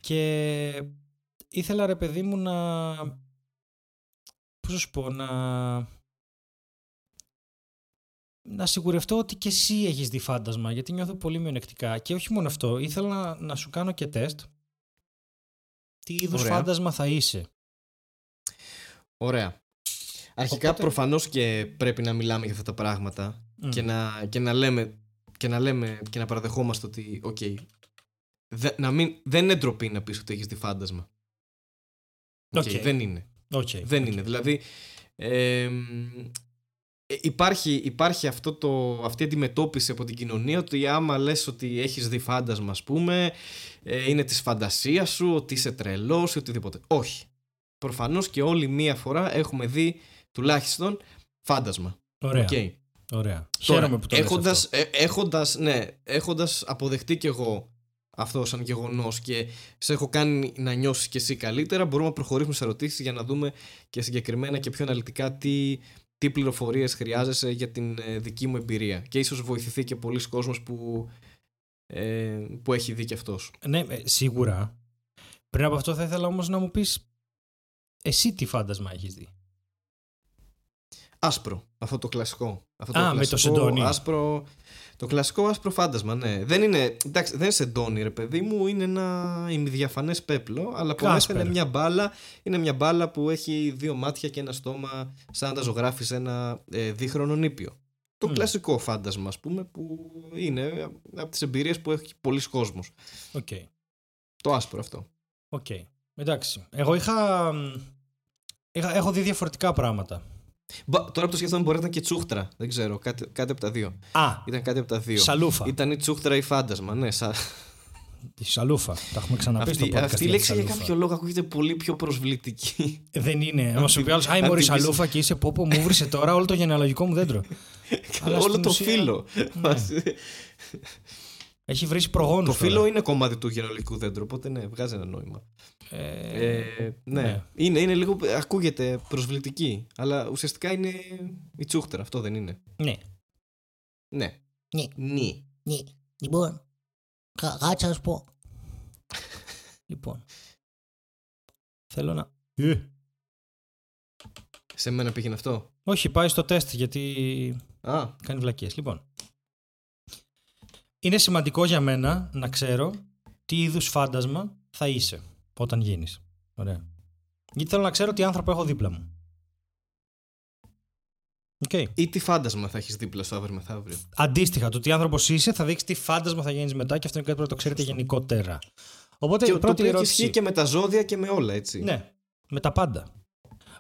Και ήθελα ρε παιδί μου να... Πώς να σου πω, να... Να σιγουρευτώ ότι και εσύ έχεις δει φάντασμα, γιατί νιώθω πολύ μειονεκτικά. Και όχι μόνο αυτό, ήθελα να, να σου κάνω και τεστ. Τι είδους Ωραία. φάντασμα θα είσαι. Ωραία. Αρχικά Οπότε- προφανώς και πρέπει να μιλάμε για αυτά τα πράγματα Μμ. και, να, και να λέμε και να λέμε και να παραδεχόμαστε ότι οκ, δε, να μην, δεν είναι ντροπή να πεις ότι έχεις δει φάντασμα. Ok, Ok. δεν είναι. Οκ. Δεν είναι. Δηλαδή ε, ε, υπάρχει, υπάρχει αυτό το, αυτή η αντιμετώπιση από την κοινωνία ότι άμα λες ότι έχεις δει φάντασμα ας πούμε ε, είναι της φαντασίας σου, ότι είσαι τρελός ή οτιδήποτε. Όχι. Προφανώς και όλοι μία φορά έχουμε δει τουλάχιστον φάντασμα. Ωραία. Οκ. Ωραία. Τώρα, Χαίρομαι που το λες έχοντας, αυτό. ε, έχοντας, ναι, έχοντας αποδεχτεί κι εγώ αυτό σαν γεγονός και σε έχω κάνει να νιώσεις κι εσύ καλύτερα, μπορούμε να προχωρήσουμε σε ερωτήσεις για να δούμε και συγκεκριμένα και πιο αναλυτικά τι, τι πληροφορίες χρειάζεσαι για την ε, δική μου εμπειρία. Και ίσως βοηθηθεί και πολλοί κόσμος που, ε, που έχει δει κι αυτός. Ναι, ε, σίγουρα. Πριν από αυτό θα ήθελα όμως να μου πεις εσύ τι φάντασμα έχεις δει; Άσπρο. Αυτό το κλασικό. Αυτό Α, με το κλασικό σεντόνι. Άσπρο, το κλασικό άσπρο φάντασμα, ναι. Δεν είναι, εντάξει, δεν είναι σεντόνι, ρε παιδί μου, είναι ένα ημιδιαφανές πέπλο, αλλά από μέσα Κάσπερ. είναι μια μπάλα. Είναι μια μπάλα που έχει δύο μάτια και ένα στόμα, σαν να τα ζωγράφισε ένα ε, δίχρονο νήπιο. Το κλασικό φάντασμα, ας πούμε, που είναι από τις εμπειρίες που έχει πολύς κόσμος. Οκ. Το άσπρο αυτό. Οκ. Εντάξει. Εγώ είχα, είχα... Έχω δει διαφορετικά πράγματα. Μπα, τώρα που το σκέφτομαι μπορεί να ήταν και τσούχτρα. Δεν ξέρω, κάτι, κάτι από τα δύο. Α, Ήταν κάτι από τα δύο. σαλούφα. Ήταν η τσούχτρα ή φάντασμα, ναι. Σα... Η σαλούφα. Τα έχουμε ξαναπεί στο Αυτή, podcast. αυτή η για τη λέξη για σαλούφα. κάποιο λόγο ακούγεται πολύ πιο προσβλητική. Ε, Δεν είναι. Όμως σου πει άλλος, Άι, Μωρή Αυτή η- σαλούφα και είσαι πόπο, μου βρίσκε τώρα όλο το γενεαλογικό μου δέντρο. *laughs* Αλλά Όλο στην το ουσία- φύλλο. Έχει βρει προγόνους. το φύλλο είναι κομμάτι του γενολικού δέντρου, οπότε ναι, βγάζει ένα νόημα. Ε, Ε, ναι. ναι. Είναι, είναι λίγο, ακούγεται προσβλητική, αλλά ουσιαστικά είναι η τσούχτρα, αυτό δεν είναι. ναι. Ναι. Ναι. Νι. Ναι. Λοιπόν, κα- κάτσε να σου πω. Λοιπόν. Θέλω να. Ε, Σε μένα πήγαινε αυτό; όχι, πάει στο τεστ γιατί Α, κάνει βλακίες. Λοιπόν. Είναι σημαντικό για μένα να ξέρω τι είδους φάντασμα θα είσαι όταν γίνεις. Ωραία. Γιατί θέλω να ξέρω τι άνθρωπο έχω δίπλα μου. Οκ. ή τι φάντασμα θα έχεις δίπλα σου αύριο μεθαύριο. Αντίστοιχα, το τι άνθρωπος είσαι θα δείξει τι φάντασμα θα γίνεις μετά και αυτό είναι κάτι που πρέπει να το ξέρετε γενικότερα. Οπότε Και η το πρώτη οποίο ερώτηση. ισχύει και με τα ζώδια και με όλα, έτσι. Ναι, με τα πάντα.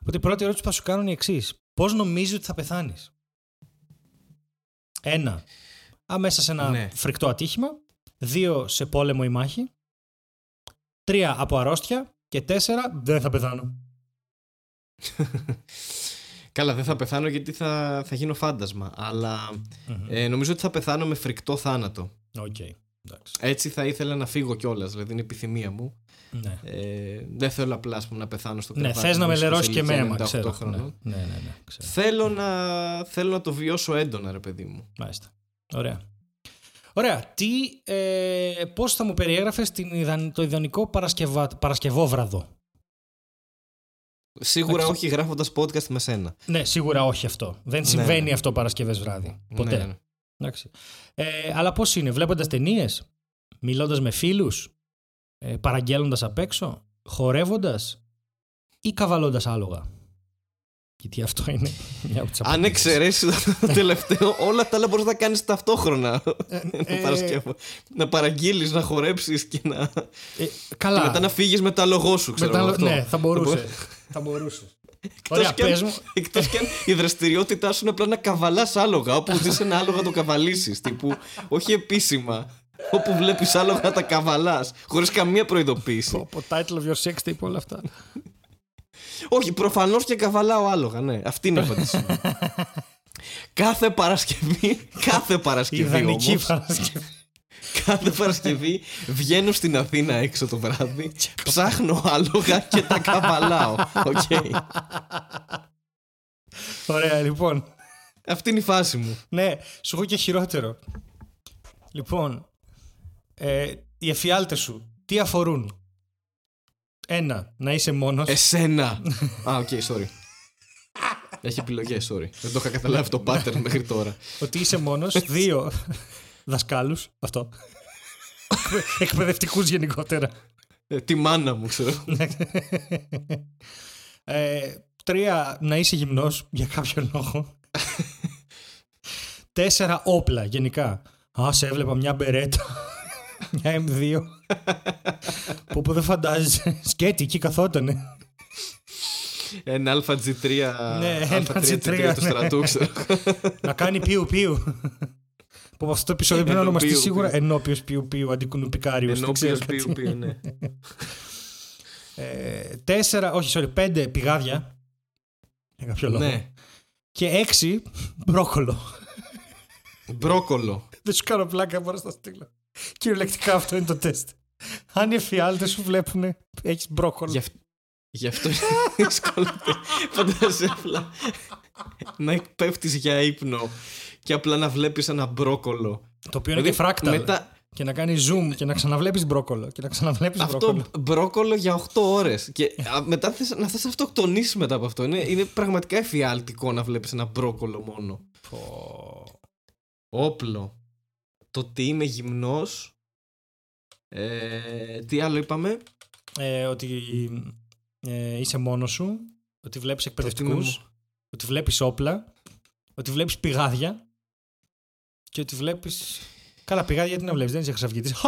Οπότε η πρώτη ερώτηση που θα σου κάνω είναι η εξής. Πώς νομίζεις ότι θα πεθάνεις, Ένα. Μέσα σε ένα Ναι. φρικτό ατύχημα. Δύο. Σε πόλεμο ή μάχη. Τρία. Από αρρώστια. Και τέσσερα. Δεν θα πεθάνω. Καλά, δεν θα πεθάνω γιατί θα, θα γίνω φάντασμα. Αλλά ε, νομίζω ότι θα πεθάνω με φρικτό θάνατο. Οκ. Εντάξει. Έτσι θα ήθελα να φύγω κιόλας, δηλαδή είναι επιθυμία μου. Ναι. Ε, δεν θέλω απλά ας πούμε, να πεθάνω στο Ναι, κρεβάτι. θες να μου με σε λερώσεις και με ηλικία αίμα, 98 ξέρω. Ναι, χρονών. ναι, ναι, ναι, ξέρω. Θέλω, να, θέλω να το βιώσω έντονα, ρε παιδί μου. Μάλιστα. Ωραία. Ωραία. Τι, ε, πώς θα μου περιέγραφες την, ιδαν- το ιδανικό Παρασκευα, Παρασκευόβραδο; Σίγουρα Εντάξει. όχι γράφοντας podcast με σένα. Ναι, σίγουρα όχι αυτό. Δεν Ναι, συμβαίνει ναι. αυτό Παρασκευές βράδυ. Ποτέ. Ναι, ναι. Εντάξει. Ε, αλλά πώς είναι, βλέποντας ταινίες, μιλώντας με φίλους, ε, παραγγέλλοντας απ' έξω, χορεύοντας ή καβαλώντας άλογα; Γιατί αυτό είναι μια από τις Αν απαντήσεις. εξαιρέσεις το τελευταίο, όλα τα άλλα μπορείς να τα κάνεις ταυτόχρονα. ε, Παρασκευό. Να παραγγείλεις, να χορέψεις και να. Ε, καλά. Και μετά να φύγεις με τα λογό σου, ξέρω Μετά- εγώ αυτό. ναι, θα μπορούσε. θα μπορούσε. Εκτός Ωραία, κι αν- πες μου. Εκτός κι αν η δραστηριότητά σου είναι απλά να καβαλάς άλογα, όπου δεις ένα άλογο να το καβαλήσεις. Τύπου, όχι επίσημα. Όπου βλέπεις άλογα να τα καβαλάς, χωρίς καμία προειδοποίηση. Από title of your sex tape όλα αυτά. Όχι, προφανώς και καβαλάω άλογα, ναι. Αυτή είναι η απάντηση. μου. *laughs* κάθε Παρασκευή, κάθε Παρασκευή Ιδανική όμως, Παρασκευή. κάθε Παρασκευή βγαίνω στην Αθήνα έξω το βράδυ, ψάχνω άλογα και τα καβαλάω. Οκ. Ωραία, λοιπόν. Αυτή είναι η φάση μου. Ναι, σου έχω και χειρότερο. Λοιπόν, ε, οι εφιάλτες σου, τι αφορούν; Ένα, να είσαι μόνος. Εσένα. Α, ok, sorry. Έχει επιλογές, sorry. Δεν το είχα καταλάβει το pattern μέχρι τώρα. Ότι είσαι μόνος. Δύο, δασκάλους. Αυτό. Εκπαιδευτικούς γενικότερα. Ε, τη μάνα μου, ξέρω. Ε, τρία, να είσαι γυμνός για κάποιο λόγο. Τέσσερα, όπλα γενικά. Α, σε έβλεπα μια μπερέτα. Μια M2. που, που δεν φαντάζεσαι. Σκέτη, εκεί καθότανε. Ένα ΑG3. Ναι, ένα Α3 G3, του ναι. στρατού, ξέρω. να κάνει πιου πιου. που αυτό το επεισόδιο πρέπει να Ενωπίου ονομαστεί πιου. σίγουρα ενώπιος πιου πιου αντικουνουπικάριος. δεν ξέρω Ενώπιος κάτι. πιου πιου, ναι. Ε, τέσσερα, όχι, sorry, πέντε πηγάδια. Για κάποιο λόγο. Ναι. Και έξι μπρόκολο. Μπρόκολο. Δεν σου κάνω πλάκα, μπορώ να στα στείλω. Κυριολεκτικά αυτό είναι το τεστ. Αν οι εφιάλτες σου βλέπουν, έχεις μπρόκολο. Γι' αυ- Γι' αυτό είναι *laughs* δύσκολο. Φαντάζεσαι απλά να πέφτεις για ύπνο και απλά να βλέπεις ένα μπρόκολο. Το οποίο είναι Δηλαδή, και φράκταλ. μετά- Και να κάνεις zoom και να ξαναβλέπεις μπρόκολο. Και να ξαναβλέπεις Αυτό μπρόκολο. μπρόκολο για 8 ώρες. Και α, μετά θες, να θες αυτοκτονήσεις μετά από αυτό. Είναι, είναι πραγματικά εφιάλτικο να βλέπεις ένα μπρόκολο μόνο. Όπλο. Το ότι είμαι γυμνός ε, Τι άλλο είπαμε; Ε, ότι ε, είσαι μόνος σου. Ότι βλέπεις Το ότι είμαι εκπαιδευτικούς. Ότι βλέπεις όπλα. Ότι βλέπεις πηγάδια. και ότι βλέπει. Καλά, πηγάδι γιατί να βλέπεις, δεν είσαι χρυσαυγητής. Oh.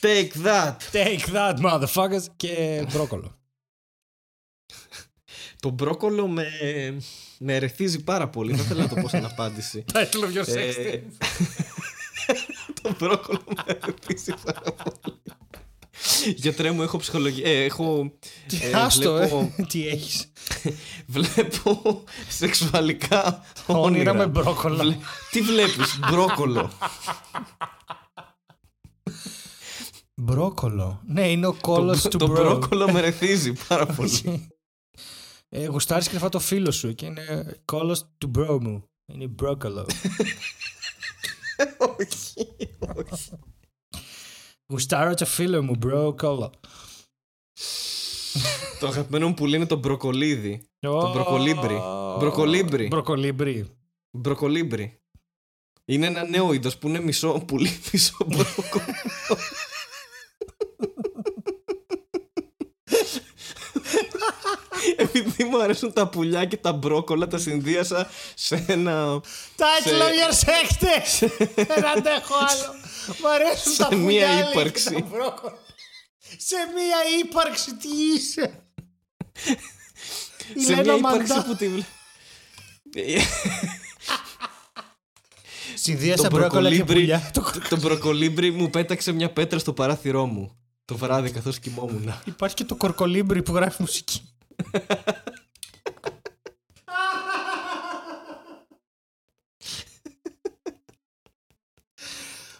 Take that. Take that, motherfuckers. Και μπρόκολο. Το μπρόκολο με, με ερεθίζει πάρα πολύ. Δεν θέλω να το πω σαν απάντηση. *laughs* Title of your sex Ε, tape. *laughs* το μπρόκολο με ερεθίζει πάρα πολύ. Γιατρέ μου, έχω ψυχολογία. Ε, έχω. ε, Άστο, βλέπω, ε. *laughs* Τι έχεις. βλέπω σεξουαλικά όνειρα. Όνειρα με μπρόκολο. Βλέ- Τι βλέπεις, μπρόκολο. Μπρόκολο. Ναι, είναι ο κώλος το, του το bro. μπρόκολο με ερεθίζει πάρα πολύ. Ε, Γουστάρεις κρυφά το φίλο σου και είναι κώλος του bro μου. Είναι μπρόκολο. όχι, όχι. Γουστάρω το φίλο μου, bro κόλο. Το αγαπημένο μου πουλί είναι το μπροκολίδι. Το μπροκολίμπρι. Μπροκολίμπρι. Μπροκολίμπρι. Μπροκολίμπρι. Είναι ένα νέο είδος που είναι μισό πουλί, μισό μπρόκολο. Επειδή μου αρέσουν τα πουλιά και τα μπρόκολα, τα συνδύασα σε ένα. Title Σε- of your sex tape. Δεν αντέχω άλλο. Μ' αρέσουν Σε τα μία πουλιά, λέει, ύπαρξη. και τα μπρόκολα. Σε μία ύπαρξη, τι είσαι; Η σε Λένα μια ύπαρξη Μαντά. που τη βλέ- Συνδύασα Το μπρόκολα και μπροκολίμπρι, πουλιά. Το- το μπροκολίμπρι μου πέταξε μια πέτρα στο παράθυρό μου το βράδυ καθώς κοιμόμουν. Υπάρχει και το κορκολίμπρι που γράφει μουσική.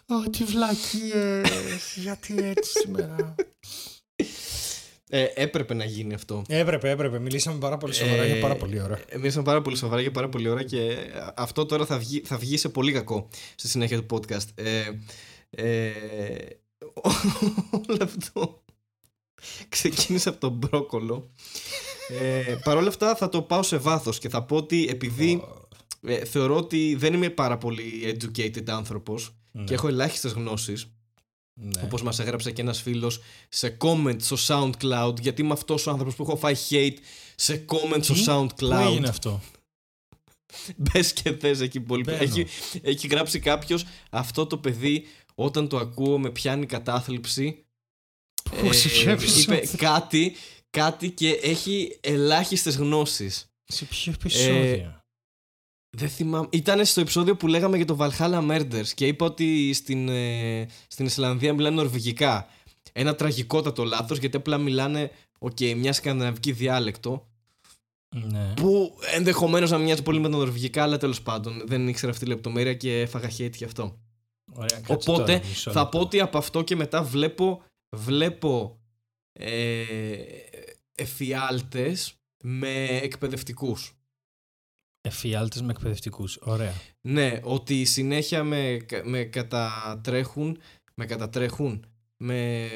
Ω, τι βλακίες, γιατί έτσι σήμερα; Ε, έπρεπε να γίνει αυτό. Έπρεπε, έπρεπε. Μιλήσαμε πάρα πολύ σοβαρά Ε, για πάρα πολύ ώρα. ε, Μιλήσαμε πάρα πολύ σοβαρά για πάρα πολύ ώρα και αυτό τώρα θα βγει, θα βγει σε πολύ κακό στη συνέχεια του podcast. Ε, ε, *laughs* όλο αυτό ξεκίνησε από τον μπρόκολο. Ε, Παρ' όλα αυτά θα το πάω σε βάθος και θα πω ότι επειδή ε, θεωρώ ότι δεν είμαι πάρα πολύ educated άνθρωπος Ναι, και έχω ελάχιστες γνώσεις ναι. όπως μας έγραψε και ένας φίλος σε comment στο SoundCloud γιατί είμαι αυτός ο άνθρωπος που έχω φάει hate σε comment Τι; στο Πού έγινε SoundCloud αυτό; *laughs* Μπες και θες εκεί πολύ Μπαίνω. έχει, έχει γράψει κάποιος αυτό το παιδί όταν το ακούω με πιάνει κατάθλιψη Πού, σε ποιο ε, επεισόδιο; είπε κάτι, κάτι και έχει ελάχιστες γνώσεις Σε ποιο επεισόδιο; Δεν θυμάμαι. Ήταν στο επεισόδιο που λέγαμε για το Valhalla Murders και είπα ότι στην, ε, στην Ισλανδία μιλάνε νορβηγικά. Ένα τραγικότατο λάθος γιατί απλά μιλάνε οκ, μια σκανδιναβική διάλεκτο Ναι. που ενδεχομένως να μοιάζει πολύ με τα νορβηγικά αλλά τέλος πάντων δεν ήξερα αυτή τη λεπτομέρεια και έφαγα hate γι' αυτό. Ωραία, κάτσε Οπότε τώρα, μισό θα λεπτό. πω ότι από αυτό και μετά βλέπω, βλέπω ε, εφιάλτες με εκπαιδευτικούς. Εφιάλτες με εκπαιδευτικούς. Ωραία. Ναι, ότι συνέχεια με, με κατατρέχουν, με κατατρέχουν, με,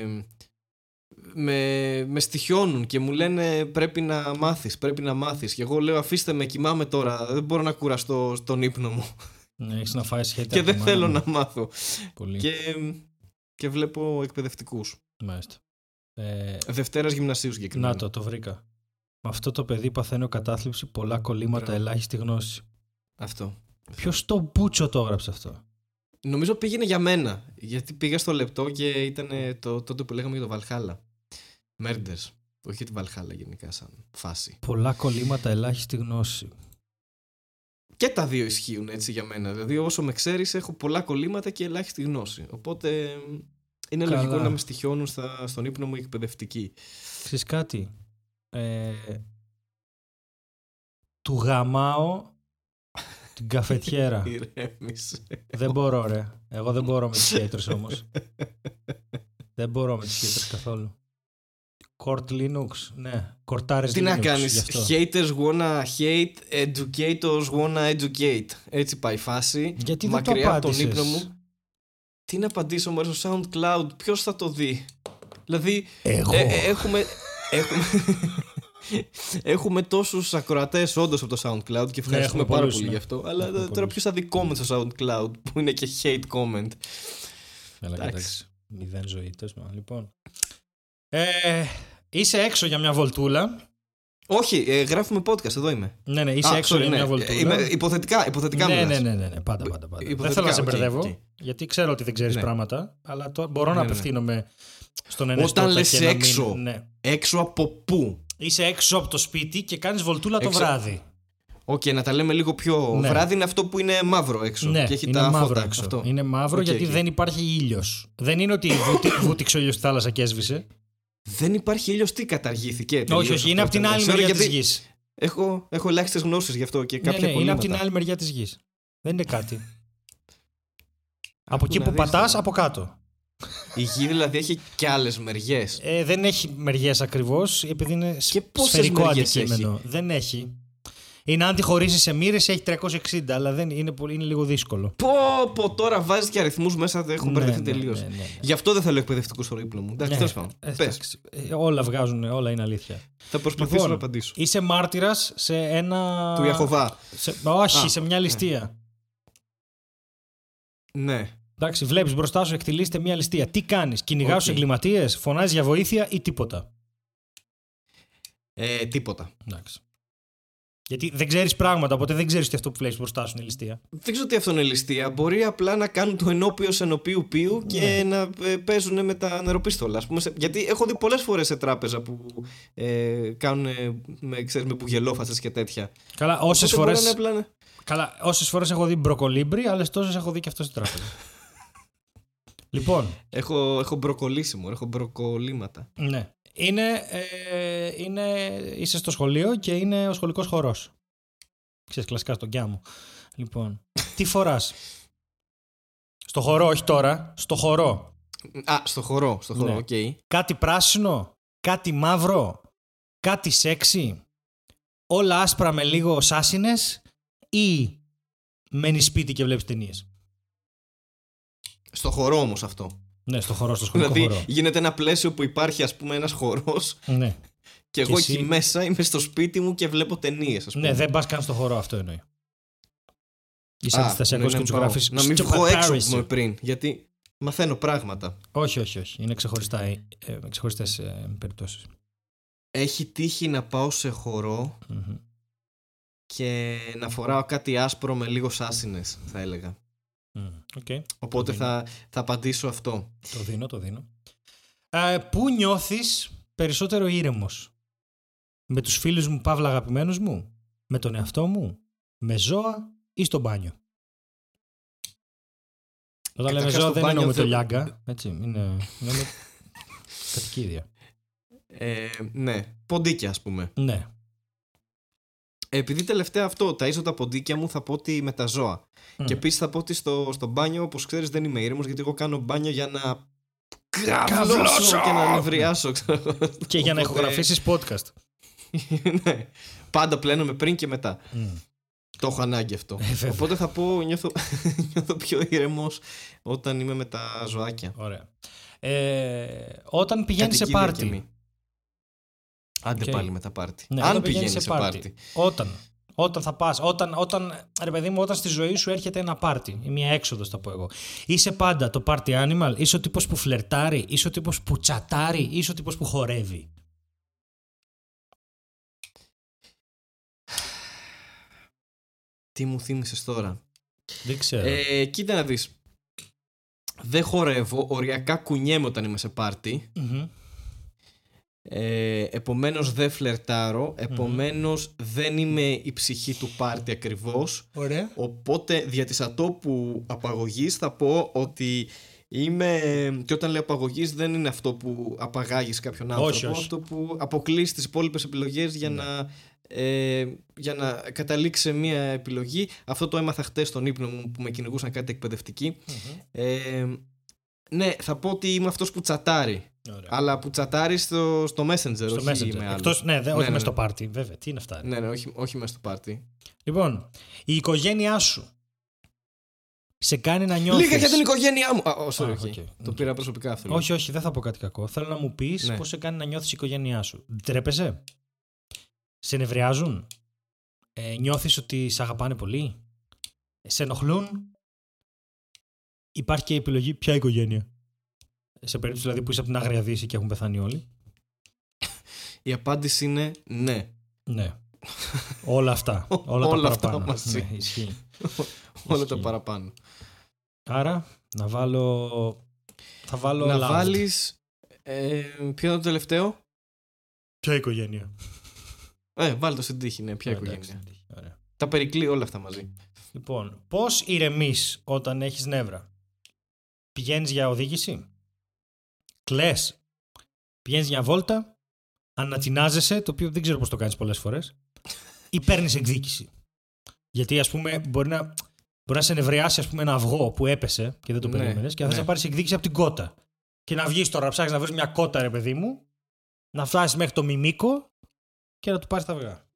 με, με στοιχιώνουν και μου λένε πρέπει να μάθεις, πρέπει να μάθεις. Και εγώ λέω αφήστε με, κοιμάμαι τώρα, δεν μπορώ να κουραστώ στον ύπνο μου Ναι, έχεις να φάεις χέρι και δεν θέλω να μάθω. Πολύ. Και, και βλέπω εκπαιδευτικούς. Μάλιστα. Ε, Δευτέρας γυμνασίου συγκεκριμένα. να το, το βρήκα. Με αυτό το παιδί παθαίνω κατάθλιψη, πολλά κολλήματα, Μπράβο. ελάχιστη γνώση. Αυτό. Ποιος το μπούτσο το έγραψε αυτό; Νομίζω πήγαινε για μένα. Γιατί πήγα στο λεπτό και ήταν το, τότε που λέγαμε για το Valhalla. Murders. Όχι για τη Valhalla γενικά σαν φάση. Πολλά κολλήματα, ελάχιστη γνώση. Και τα δύο ισχύουν έτσι για μένα. Δηλαδή όσο με ξέρεις έχω πολλά κολλήματα και ελάχιστη γνώση. Οπότε είναι Καλά. λογικό να με στοιχιώνουν στα, στον ύπνο μου οι εκπαιδευτικοί. Ξέρεις κάτι; Ε, του γαμάω την καφετιέρα. *laughs* Ηρέμησε. δεν μπορώ ρε. Εγώ δεν μπορώ με τις haters όμως. δεν μπορώ με τις haters καθόλου. Court Linux, ναι. Κορτάρες Τι Linux, να γι' κάνεις. αυτό. Haters wanna hate, educators wanna educate. Έτσι πάει η φάση. Γιατί δεν το Μακριά από τον απάντησες; ύπνο μου. Τι να απαντήσω μωρέ στο SoundCloud. Ποιος θα το δει; Δηλαδή Εγώ. Ε, ε, έχουμε, έχουμε, *laughs* έχουμε τόσους ακροατές όντως από το SoundCloud και ευχαριστούμε έχουμε πάρα πολλούς, πολύ ναι. γι' αυτό. Αλλά Έχουμε τώρα πολλούς. ποιος θα δει comment στο SoundCloud που είναι και hate comment; Έλα, Εντάξει. εντάξει. Μηδέν ζωή. Τέλος πάντων. Λοιπόν. Ε, είσαι έξω για μια βολτούλα. Όχι, ε, γράφουμε podcast, εδώ είμαι. Ναι, ναι, είσαι Α, έξω sorry, για ναι. μια βολτούλα. Είμαι, υποθετικά, υποθετικά ναι, μιλάς. ναι, ναι, ναι, ναι, πάντα, πάντα. πάντα. Δεν Υποθετικά, θέλω να σε οκ, μπερδεύω, οκ. γιατί ξέρω ότι δεν ξέρεις Ναι. πράγματα, αλλά το, μπορώ να Ναι, ναι, ναι. απευθύνομαι στον ενεστώτα Όταν λες και να μην- έξω. Ναι. Έξω από πού; Είσαι έξω από το σπίτι και κάνεις βολτούλα το Έξω- βράδυ. Οκ, να τα λέμε λίγο πιο Ναι. βράδυ είναι αυτό που είναι μαύρο έξω. Ναι, και έχει είναι τα μαύρο φώτα. έξω. Αυτό. Είναι μαύρο Οκ, γιατί οκ. δεν υπάρχει ήλιος. Δεν είναι ότι βούτι, *coughs* βούτυξε ο ήλιος στη θάλασσα και έσβησε. Δεν υπάρχει ήλιος, τι καταργήθηκε. όχι, τελείως όχι, είναι αυτό. από την άλλη Sorry, μεριά της γιατί γης. Έχω, έχω ελάχιστες γνώσεις γι' αυτό και Ναι, κάποια ναι, είναι από την κολλήματα. άλλη μεριά της γης. Δεν είναι κάτι. *laughs* από εκεί να που δεις, πατάς, ναι. από κάτω. Η γη δηλαδή έχει και άλλες μεριές. Ε, δεν έχει μεριές ακριβώς, επειδή είναι Και πόσες σφαιρικό μεριές αντικείμενο. Δεν έχει. Είναι αν τη χωρίσει σε μοίρες έχει 360, αλλά δεν είναι, πολύ, είναι λίγο δύσκολο. Πω, πω, τώρα βάζεις και αριθμούς μέσα, δεν έχω Ναι, μπερδευτεί ναι, τελείως. ναι, ναι, ναι. Γι' αυτό δεν θέλω εκπαιδευτικούς στο ύπνο μου. Εντάξει, Ναι, τέλος πάντων. ε, Πες. εντάξει. Ε, όλα βγάζουν, όλα είναι αλήθεια. Θα προσπαθήσω Λοιπόν, να απαντήσω. Είσαι μάρτυρας σε ένα. Του Ιαχοβά. Σε... Όχι, Α, σε μια ληστεία. Ναι. Εντάξει, βλέπεις μπροστά σου εκτελείται μια ληστεία. Τι κάνεις, κυνηγάς Οκ. τους εγκληματίες, φωνάζεις για βοήθεια ή τίποτα; Ε, τίποτα. Εντάξει. Γιατί δεν ξέρεις πράγματα, οπότε δεν ξέρεις ότι αυτό που βλέπεις μπροστά σου είναι ληστεία. Δεν ξέρω τι αυτό είναι ληστεία. Μπορεί απλά να κάνουν το ενώπιο ενωπίου πίου και Ναι. να ε, παίζουν με τα νεροπίστολα. Ας πούμε, σε- γιατί έχω δει πολλές φορές σε τράπεζα που ε, κάνουν ε, με, ξέρεις, με μπουγελόφατσες και τέτοια. Καλά, όσες Οπότε φορέ. μπορεί να είναι απλά να- Καλά, όσες φορές έχω δει μπροκολίμπρι, άλλες τόσες έχω δει και αυτό στην τράπεζα. *laughs* λοιπόν, Έχω, έχω μπροκολίσιμο, έχω μπροκολίματα. ναι. Είναι, ε, είναι, είσαι στο σχολείο και είναι ο σχολικός χορός. Ξέρεις, κλασικά στον κιά μου. Λοιπόν, τι φοράς; Στο χορό, όχι τώρα. Στο χορό. Α, στο χορό, στο χορό, Ναι. οκ. Κάτι πράσινο, κάτι μαύρο, κάτι σεξι, όλα άσπρα με λίγο σάσινες ή μένεις σπίτι και βλέπεις ταινίες. Στο χορό όμως αυτό. Ναι, στο χορό, στο σχολικό Δηλαδή χορό. γίνεται ένα πλαίσιο που υπάρχει ας πούμε ένας χορός Ναι. και εγώ εσύ- εκεί μέσα είμαι στο σπίτι μου και βλέπω ταινίες. ναι, δεν πας καν στο χορό, αυτό εννοεί. Είσαι αντιστασιακός και του πάω. γράφεις Να μην «Στο βγω έξω Paris». που είμαι πριν, γιατί μαθαίνω πράγματα. Όχι, όχι, όχι. Είναι ξεχωριστά, ε, ε, ξεχωριστές ε, περιπτώσεις. Έχει τύχει να πάω σε χορό Μμμ. και να φοράω κάτι άσπρο με λίγο sassiness, θα έλεγα. Μμ. Οκ. Οπότε Το θα, θα απαντήσω αυτό. Το δίνω, το δίνω. Ε, πού νιώθεις περισσότερο ήρεμος; Με τους φίλους μου παύλα αγαπημένους μου; Με τον εαυτό μου; Με ζώα ή στο μπάνιο; Όταν λέμε Καταρχάς, ζώα στο δεν μπάνιο εννοούμε το δεν- λιάγκα. Έτσι, είναι, είναι *laughs* κατοικίδια. Ε, ναι, ποντίκια ας πούμε. Ναι. Επειδή τελευταία αυτό, ταΐζω τα ποντίκια μου, θα πω ότι με τα ζώα. Μμ. Και επίσης θα πω ότι στο, στο μπάνιο, όπως ξέρεις, δεν είμαι ήρεμος γιατί εγώ κάνω μπάνιο για να. Καβλώσω και να νευριάσω. ξέρω. Και για να Οπότε- ηχογραφήσεις podcast. *laughs* ναι. Πάντα πλένομαι πριν και μετά. Μμ. Το έχω ανάγκη αυτό. Ε, βέβαια. Οπότε θα πω, νιώθω, *laughs* νιώθω πιο ήρεμος όταν είμαι με τα ζωάκια. Ωραία. Ε, όταν πηγαίνεις σε Κατοικίδια πάρτι. Και μη. Άντε Οκ. πάλι με τα πάρτι. Ναι, Αν όταν πηγαίνεις πηγαίνεις σε πάρτι. Όταν. Όταν θα πας, όταν, όταν, ρε παιδί μου, όταν στη ζωή σου έρχεται ένα πάρτι, ή μια έξοδος θα πω εγώ. Είσαι πάντα το party animal, είσαι ο τύπος που φλερτάρει, είσαι ο τύπος που τσατάρει, είσαι ο τύπος που χορεύει. Τι μου θύμισες τώρα; Δεν ξέρω. Ε, κοίτα να δεις. Δεν χορεύω, οριακά κουνιέμαι όταν είμαι σε πάρτι. Μμμ. Ε, επομένως δεν φλερτάρω, επομένως δεν είμαι η ψυχή του πάρτι ακριβώς. Ωραία. Οπότε δια της ατόπου απαγωγής θα πω ότι είμαι και όταν λέω απαγωγής δεν είναι αυτό που απαγάγεις κάποιον άνθρωπο, Όχι, όχι. αυτό που αποκλείς τις υπόλοιπες επιλογές για, να, ε, για να καταλήξει σε μια επιλογή. Αυτό το έμαθα χτες στον ύπνο μου που με κυνηγούσαν κάτι εκπαιδευτικοί. Ε, ναι, θα πω ότι είμαι αυτός που τσατάρει. Ωραία. Αλλά που τσατάρει στο, στο Messenger, Στο όχι Messenger. με άλλο. Εκτός, ναι, δεν, όχι Ναι, ναι, μες στο ναι. πάρτι, βέβαια. Τι είναι αυτά. ρε. Ναι, ναι, όχι, όχι μέσα στο πάρτι. Λοιπόν, η οικογένειά σου σε κάνει να νιώθεις... Λίγα για την οικογένειά μου! Α, oh, sorry, Α, okay. οκ, Το οκ. πήρα προσωπικά αυτό. Όχι, όχι, δεν θα πω κάτι κακό. Θέλω να μου πεις Ναι. πώς σε κάνει να νιώθεις η οικογένειά σου. Ντρέπεσαι. Σε νευριάζουν. Ε, νιώθεις ότι σε αγαπάνε πολύ; Ε, σε ενοχλούν; Υπάρχει και η επιλογή ποια οικογένεια; Σε περίπτωση δηλαδή που είσαι από την Άγρια Δύση και έχουν πεθάνει όλοι. Η απάντηση είναι ναι. Ναι. όλα αυτά. Όλα, *laughs* Όλα τα αυτά παραπάνω. μαζί. Ναι, ισχύει. *laughs* Όλα Ισχύει. τα παραπάνω. Άρα, να βάλω... Θα βάλω να loved. βάλεις. Ε, ποιο είναι το τελευταίο; Ποια οικογένεια. Ε, βάλει το στην τύχη, ναι, ποια Εντάξει, οικογένεια. εντάξει, ωραία. Τα περικλεί όλα αυτά μαζί. Λοιπόν, πώς ηρεμείς όταν έχεις νεύρα; Πηγαίνεις για οδήγηση; Κλαις. Πηγαίνεις για βόλτα. Ανατινάζεσαι, το οποίο δεν ξέρω πώς το κάνεις πολλές φορές. Ή παίρνεις εκδίκηση. Γιατί ας πούμε μπορεί να, μπορεί να σε νευριάσει ας πούμε, ένα αυγό που έπεσε και δεν το Ναι, περίμενες και θα θες ναι. να πάρεις εκδίκηση από την κότα. Και να βγεις τώρα, να ψάξεις να βρεις μια κότα ρε παιδί μου, να φτάσεις μέχρι το μιμίκο και να του πάρεις τα αυγά.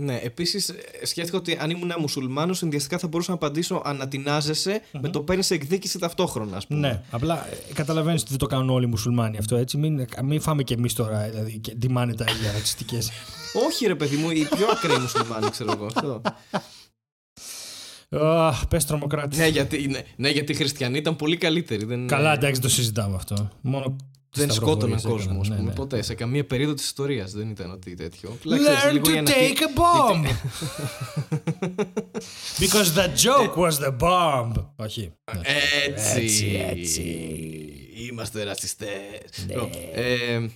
Ναι, επίσης σκέφτηκα ότι αν ήμουν μουσουλμάνος, συνδυαστικά θα μπορούσα να απαντήσω ανατινάζεσαι με το παίρνεις εκδίκηση ταυτόχρονα, ας πούμε. Ναι, απλά ε, καταλαβαίνεις ότι δεν το κάνουν όλοι οι μουσουλμάνοι αυτό έτσι. Μην, μην φάμε κι εμείς τώρα ε, δηλαδή, και ντυμάνε τα ίδια ρατσιστικές. *laughs* Όχι, ρε παιδί μου, οι πιο ακραίοι μουσουλμάνοι, ξέρω εγώ. Αυτό. Πες τρομοκράτη. ναι, γιατί, ναι, ναι, γιατί οι χριστιανοί ήταν πολύ καλύτεροι. Δεν, Καλά, εντάξει, το συζητάμε αυτό. Μόνο δεν σκότωναν κόσμο, κόσμος. ας πούμε, Ναι, ναι. ποτέ. Σε καμία περίοδο της ιστορίας δεν ήταν ότι τέτοιο. Τουλάχιστον Learn λίγο για to να- take a bomb. *laughs* Because the joke was the bomb. Όχι. Ναι. Έτσι, Έτσι, έτσι. Είμαστε ρατσιστές. Ναι. Λοιπόν, ε,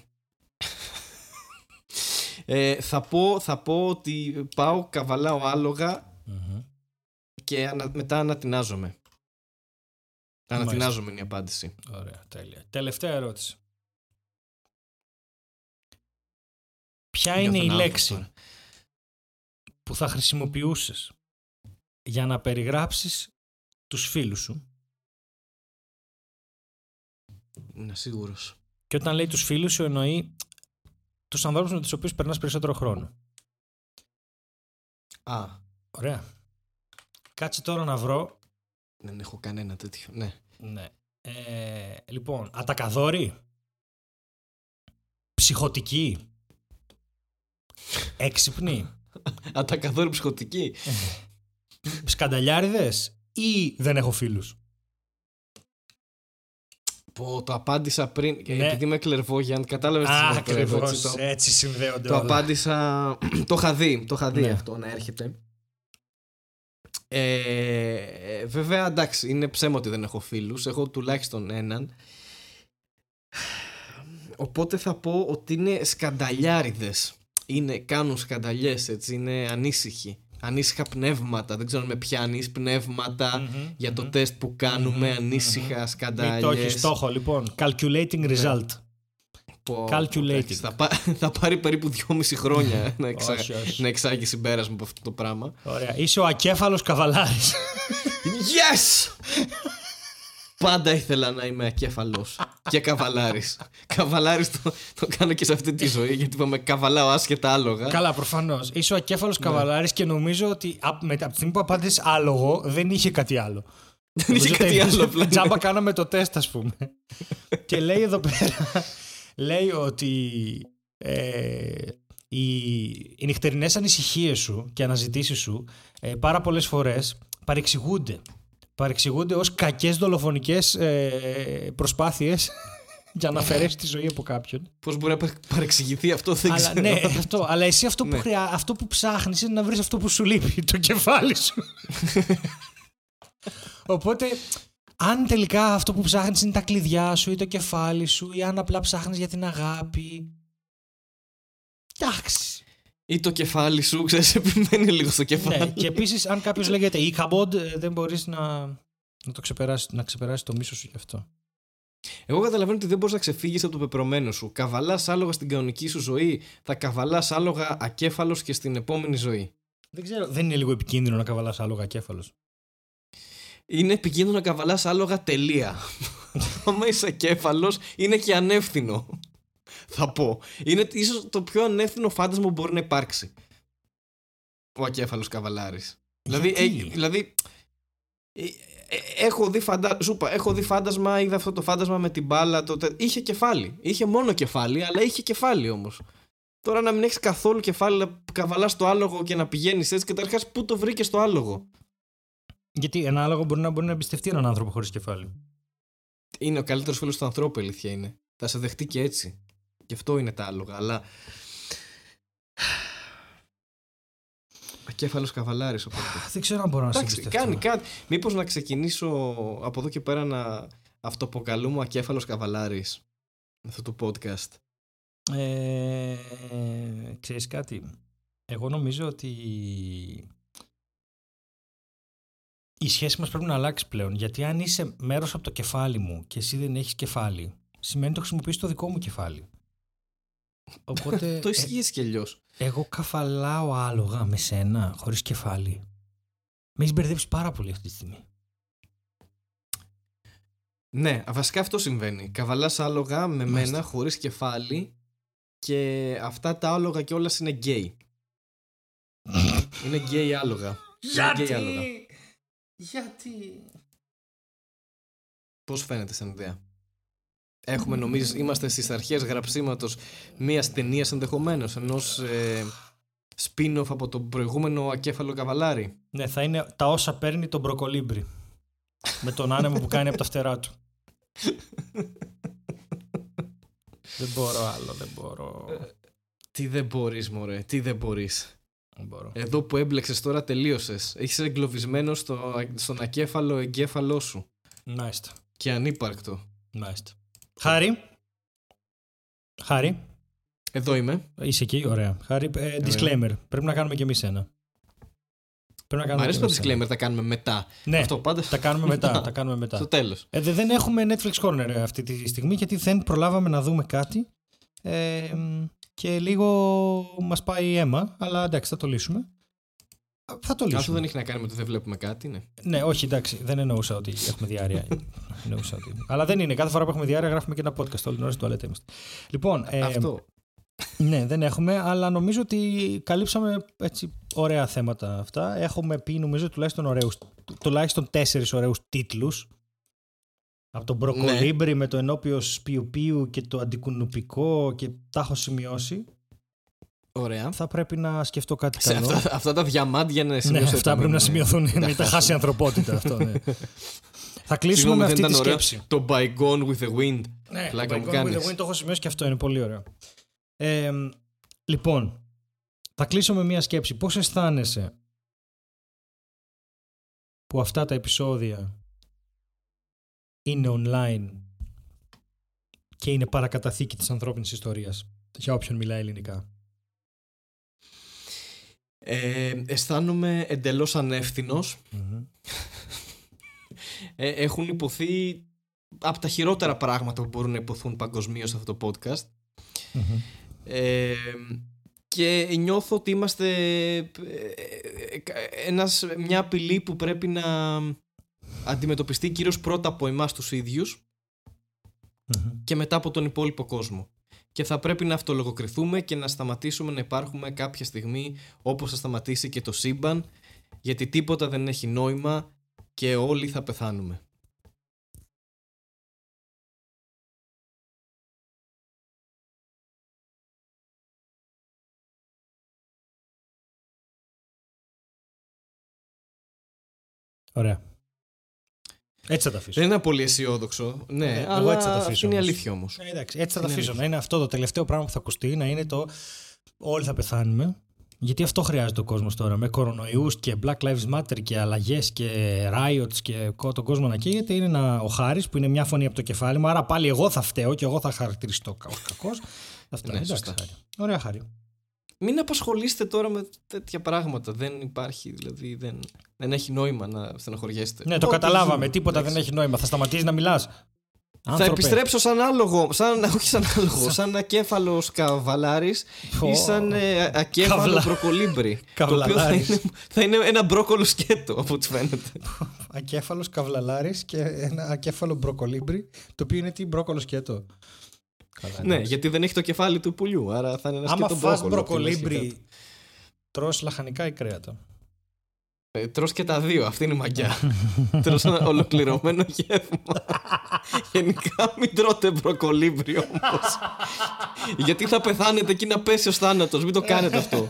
*laughs* ε, θα, πω, θα πω ότι πάω, καβαλάω άλογα Μμμ. και ανα- μετά ανατινάζομαι. Ανατινάζομαι είναι η απάντηση. Ωραία, τέλεια. Τελευταία ερώτηση. Ποια είναι Νιώθω η να λέξη άγχος που θα χρησιμοποιούσες για να περιγράψεις τους φίλους σου; Τώρα. Είναι σίγουρος. και όταν λέει τους φίλους σου εννοεί τους ανθρώπους με τους οποίους περνάς περισσότερο χρόνο. Α, Ωραία. Κάτσε τώρα να βρω. δεν έχω κανένα τέτοιο. Ναι. Ναι. Ε, λοιπόν, ατακαδόρη. Ψυχοτική. Έξυπνη. Ατακαδόρη ψυχοτική. Σκανταλιάριδες ή δεν έχω φίλους; Πω, το απάντησα πριν. και Ναι. Επειδή είμαι κλερβόγιαν, κατάλαβες τι Α, σημαίνει κλερβό, ακριβώς. έτσι, το- Έτσι συνδέονται Το όλα. απάντησα. το είχα δει. Το είχα δει Ναι. αυτό να έρχεται. Ε, βέβαια, εντάξει, είναι ψέμα ότι δεν έχω φίλους. Έχω τουλάχιστον έναν. Οπότε θα πω ότι είναι σκανταλιάριδες. Είναι, κάνουν σκανταλιές, έτσι, είναι ανήσυχοι. Ανήσυχα πνεύματα, δεν ξέρω αν με πιάνεις πνεύματα Μμμ, για το μμμ. τεστ που κάνουμε, Μμμ, ανήσυχα Μην σκανταλιές. το έχεις στόχο, λοιπόν. Calculating result. Πω, Calculating. εντάξει, Θα, πά- *laughs* θα πάρει περίπου δυόμιση χρόνια να, εξα... Όχι, όχι. να εξάγει συμπέρασμα από αυτό το πράγμα. Ωραία. Είσαι ο ακέφαλος καβαλάρης. Yes! Πάντα ήθελα να είμαι ακέφαλος και καβαλάρης. καβαλάρης το, το κάνω και σε αυτή τη ζωή γιατί είπαμε καβαλάω άσχετα άλογα. Καλά, προφανώς. Είσαι ο ακέφαλος Ναι. καβαλάρης και νομίζω ότι απ- με- από τη στιγμή που απάντησες άλογο, δεν είχε κάτι άλλο. Δεν είχε Νομίζω κάτι ότι άλλο *laughs* απλά. Τζάμπα κάναμε το τεστ, ας πούμε. και λέει εδώ πέρα. λέει ότι ε, οι, οι νυχτερινές ανησυχίες σου και αναζητήσεις σου ε, πάρα πολλές φορές παρεξηγούνται. Παρεξηγούνται ως κακές δολοφονικές ε, προσπάθειες *laughs* για να αφαιρέσει τη ζωή από κάποιον. Πώς μπορεί να πα- παρεξηγηθεί αυτό δεν Αλλά, ξέρω. ναι, αυτό, αλλά εσύ αυτό που, Ναι. χρειά, αυτό που ψάχνεις είναι να βρεις αυτό που σου λείπει, το κεφάλι σου. *laughs* Οπότε, αν τελικά αυτό που ψάχνεις είναι τα κλειδιά σου ή το κεφάλι σου ή αν απλά ψάχνεις για την αγάπη. Εντάξει. Ή το κεφάλι σου, ξέρεις, *laughs* επιμένει λίγο στο κεφάλι. ναι, και επίσης αν κάποιος λέγεται Ichabod, ε, δεν μπορείς να, να το ξεπεράσεις, να ξεπεράσεις το μίσο σου γι' αυτό. Εγώ καταλαβαίνω ότι δεν μπορείς να ξεφύγεις από το πεπρωμένο σου. Καβαλάς άλογα στην κανονική σου ζωή, θα καβαλάς άλογα ακέφαλος και στην επόμενη ζωή. Δεν ξέρω, δεν είναι λίγο επικίνδυνο να καβαλάς άλογα κέφαλος. Είναι επικίνδυνο να καβαλάς άλογα τελεία. *laughs* Άμα είσαι ακέφαλος, είναι και ανεύθυνο. Θα πω. Είναι ίσως το πιο ανεύθυνο φάντασμα που μπορεί να υπάρξει. Ο ακέφαλος καβαλάρης. Δηλαδή, Γιατί; ε, δηλαδή ε, ε, έχω δει, φαντα... σου είπα, έχω δει φάντασμα, είδα αυτό το φάντασμα με την μπάλα. Το... τε- Είχε κεφάλι. Είχε μόνο κεφάλι, αλλά είχε κεφάλι όμως. Τώρα να μην έχεις καθόλου κεφάλι, να καβαλάς το άλογο και να πηγαίνεις έτσι και καταρχά πού το βρήκες το άλογο; Γιατί ένα άλογο μπορεί να, μπορεί να εμπιστευτεί έναν άνθρωπο χωρίς κεφάλι. Είναι ο καλύτερος φίλος του ανθρώπου, η αλήθεια είναι. Θα σε δεχτεί και έτσι. Γι' αυτό είναι τα άλογα. Αλλά Ακέφαλος καβαλάρης οπότε. Δεν ξέρω αν μπορώ να Εντάξει, συμπιστευτώ. κάνει κάτι. Μήπως να ξεκινήσω από εδώ και πέρα να αυτοποκαλούμε ο Ακέφαλος Καβαλάρης. Αυτό το podcast. Ε, ξέρεις κάτι; Εγώ νομίζω ότι η σχέση μας πρέπει να αλλάξει πλέον. Γιατί αν είσαι μέρος από το κεφάλι μου και εσύ δεν έχεις κεφάλι, σημαίνει ότι το χρησιμοποιείς το δικό μου κεφάλι. Οπότε *laughs* το ε, ισχύει κι αλλιώ. εγώ καφαλάω άλογα με σένα χωρίς κεφάλι. Με έχεις μπερδέψει πάρα πολύ αυτή τη στιγμή. Ναι, βασικά αυτό συμβαίνει. Καβαλάς άλογα με μένα χωρίς κεφάλι και αυτά τα άλογα κιόλα είναι γκέι. είναι γκέι άλογα. Είναι γκέι άλογα. Γιατί... Πώς φαίνεται σαν ιδέα; Έχουμε νομίζεις, είμαστε στις αρχές γραψίματος μιας ταινίας ενδεχομένως, ενός ε, spin-off από τον προηγούμενο ακέφαλο καβαλάρη. Ναι, θα είναι τα όσα παίρνει το μπροκολίμπρι. με τον άνεμο που κάνει από τα φτερά του. *laughs* δεν μπορώ άλλο, δεν μπορώ. Τι δεν μπορείς, Μωρέ, τι δεν μπορείς. Δεν μπορώ. Εδώ που έμπλεξες τώρα τελείωσες. Έχεις εγκλωβισμένο στο, στον ακέφαλο εγκέφαλό σου. Μάλιστα. Και ανύπαρκτο. Μάλιστα. Χάρη. Χάρη. Εδώ είμαι. Είσαι εκεί, ωραία. Χάρη, ε, disclaimer. Πρέπει να κάνουμε κι εμείς ένα. Πρέπει να Μ' κάνουμε αρέσει κι το εμείς ένα. disclaimer, τα κάνουμε μετά. Ναι, Αυτό πάντα. τα κάνουμε μετά. *laughs* τα κάνουμε μετά. Στο τέλος. Ε, δε- δεν έχουμε Netflix Corner ε, αυτή τη στιγμή γιατί δεν προλάβαμε να δούμε κάτι ε, μ, και λίγο μας πάει η αίμα, αλλά εντάξει θα το λύσουμε. Α, Θα το Αυτό λύσουμε. δεν έχει να κάνει με το δεν βλέπουμε κάτι, ναι. Ναι, όχι, εντάξει, δεν εννοούσα ότι έχουμε διάρκεια. *laughs* εννοούσα ότι... Αλλά δεν είναι. Κάθε φορά που έχουμε διάρκεια γράφουμε και ένα podcast. Όλη την ώρα στην τουαλέτα είμαστε. Λοιπόν, ε, Αυτό. ναι, δεν έχουμε, αλλά νομίζω ότι καλύψαμε έτσι ωραία θέματα αυτά. Έχουμε πει, νομίζω, τουλάχιστον, ωραίους, τουλάχιστον τέσσερις ωραίους τίτλους. Από τον Μπροκολίμπρι με το ενώπιος σπιουπίου και το αντικουνουπικό και τα έχω σημειώσει. Ωραία. Θα πρέπει να σκεφτώ κάτι Σε καλό. αυτά, αυτά τα διαμάντια να ναι, σημειώσετε. αυτά πρέπει να ναι. σημειωθούν. να τα χάσει η ανθρωπότητα αυτό, ναι. Θα κλείσουμε Συγγνώμη, με δεν αυτή τη ήταν ωραίο. σκέψη. Το bygone with the wind. Ναι, Πλάκα το μου By Gone with κάνεις. the Wind το έχω σημειώσει και αυτό είναι πολύ ωραίο. Ε, λοιπόν, θα κλείσω με μία σκέψη. Πώς αισθάνεσαι που αυτά τα επεισόδια είναι online και είναι παρακαταθήκη της ανθρώπινης ιστορίας; Για όποιον μιλάει ελληνικά. Ε, αισθάνομαι εντελώς ανεύθυνος. Ε, έχουν υποθεί από τα χειρότερα πράγματα που μπορούν να υποθούν παγκοσμίως σε αυτό το podcast. Ε, και νιώθω ότι είμαστε ε, ένας, μια απειλή που πρέπει να αντιμετωπιστεί κυρίως πρώτα από εμάς τους ίδιους και μετά από τον υπόλοιπο κόσμο. Και θα πρέπει να αυτολογοκριθούμε και να σταματήσουμε να υπάρχουμε κάποια στιγμή όπως θα σταματήσει και το σύμπαν γιατί τίποτα δεν έχει νόημα και όλοι θα πεθάνουμε. Ωραία. Έτσι θα τα αφήσω. Δεν είναι πολύ αισιόδοξο, ναι, Ε, εγώ αλλά έτσι θα τα αυτή αφήσω είναι η όμως. αλήθεια όμως. Ε, εντάξει, έτσι θα τα Είναι αφήσω. αλήθεια. Να είναι αυτό το τελευταίο πράγμα που θα ακουστεί, να είναι το όλοι θα πεθάνουμε. Γιατί αυτό χρειάζεται ο κόσμος τώρα. Με κορονοϊούς και Black Lives Matter και αλλαγές και riots και κο- τον κόσμο να καίγεται. Είναι ένα, ο Χάρης που είναι μια φωνή από το κεφάλι μου. Άρα πάλι εγώ θα φταίω και εγώ θα χαρακτηριστώ ω κακός. Αυτά. Ναι, εντάξει, σωστά. Χάρη. Ωραία, Χάρη. Μην απασχολείστε τώρα με τέτοια πράγματα. Δεν υπάρχει, δηλαδή δεν, δεν έχει νόημα να στεναχωριέστε. Ναι, το Ό,τι καταλάβαμε. γίνει, Τίποτα εντάξει. δεν έχει νόημα. Θα σταματήσεις να μιλάς. Θα Άνθρωπε. επιστρέψω σαν άλογο, σαν, *laughs* όχι σαν άλογο, σαν ακέφαλος καβαλάρης Πω. ή σαν ε, ακέφαλο Καβλα- μπροκολίμπρι. το οποίο θα Καβλαλάρης. είναι, *laughs* θα είναι ένα μπρόκολο σκέτο, από ό,τι φαίνεται. *laughs* Ακέφαλος καβλαλάρης και ένα ακέφαλο μπροκολίμπρι, το οποίο είναι τι μπρόκολο σκέτο. Καλά, ναι, εντάξει. γιατί δεν έχει το κεφάλι του πουλιού, άρα θα είναι ένα Άμα σκέτο φας μπρόκολο. από τη μέση μπροκολίμπρι, κάτω. τρως λαχανικά ή κρέατα. Ε, τρως και τα δύο, αυτή είναι η μαγεία. *laughs* τρως ένα ολοκληρωμένο γεύμα. Γενικά μην τρώτε μπροκολίμπρι όμως. γιατί θα πεθάνετε εκεί να πέσει ο θάνατος, μην το κάνετε αυτό.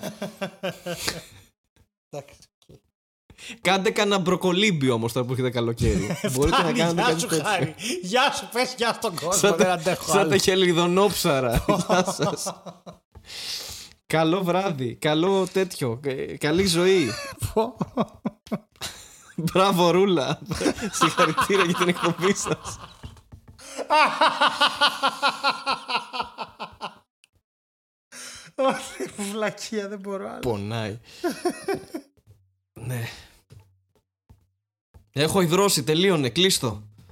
Κάντε κανένα μπροκολίμπρι όμως τώρα που έχετε καλοκαίρι. *laughs* Μπορείτε να κάνετε κάτι τέτοιο. Γεια σου, πες γεια στον κόσμο. Σαν δεν τα, αντέχω σαν άλλο. τα χελιδονόψαρα. *laughs* Γεια σας. Καλό βράδυ. Καλό τέτοιο. ε, Καλή ζωή. Μπράβο, Ρούλα. Συγχαρητήρια για την εκπομπή σας. Όχι, βλακεία, δεν μπορώ άλλο. Πονάει. ναι. Έχω υδρώσει, τελείωνε, κλείστο.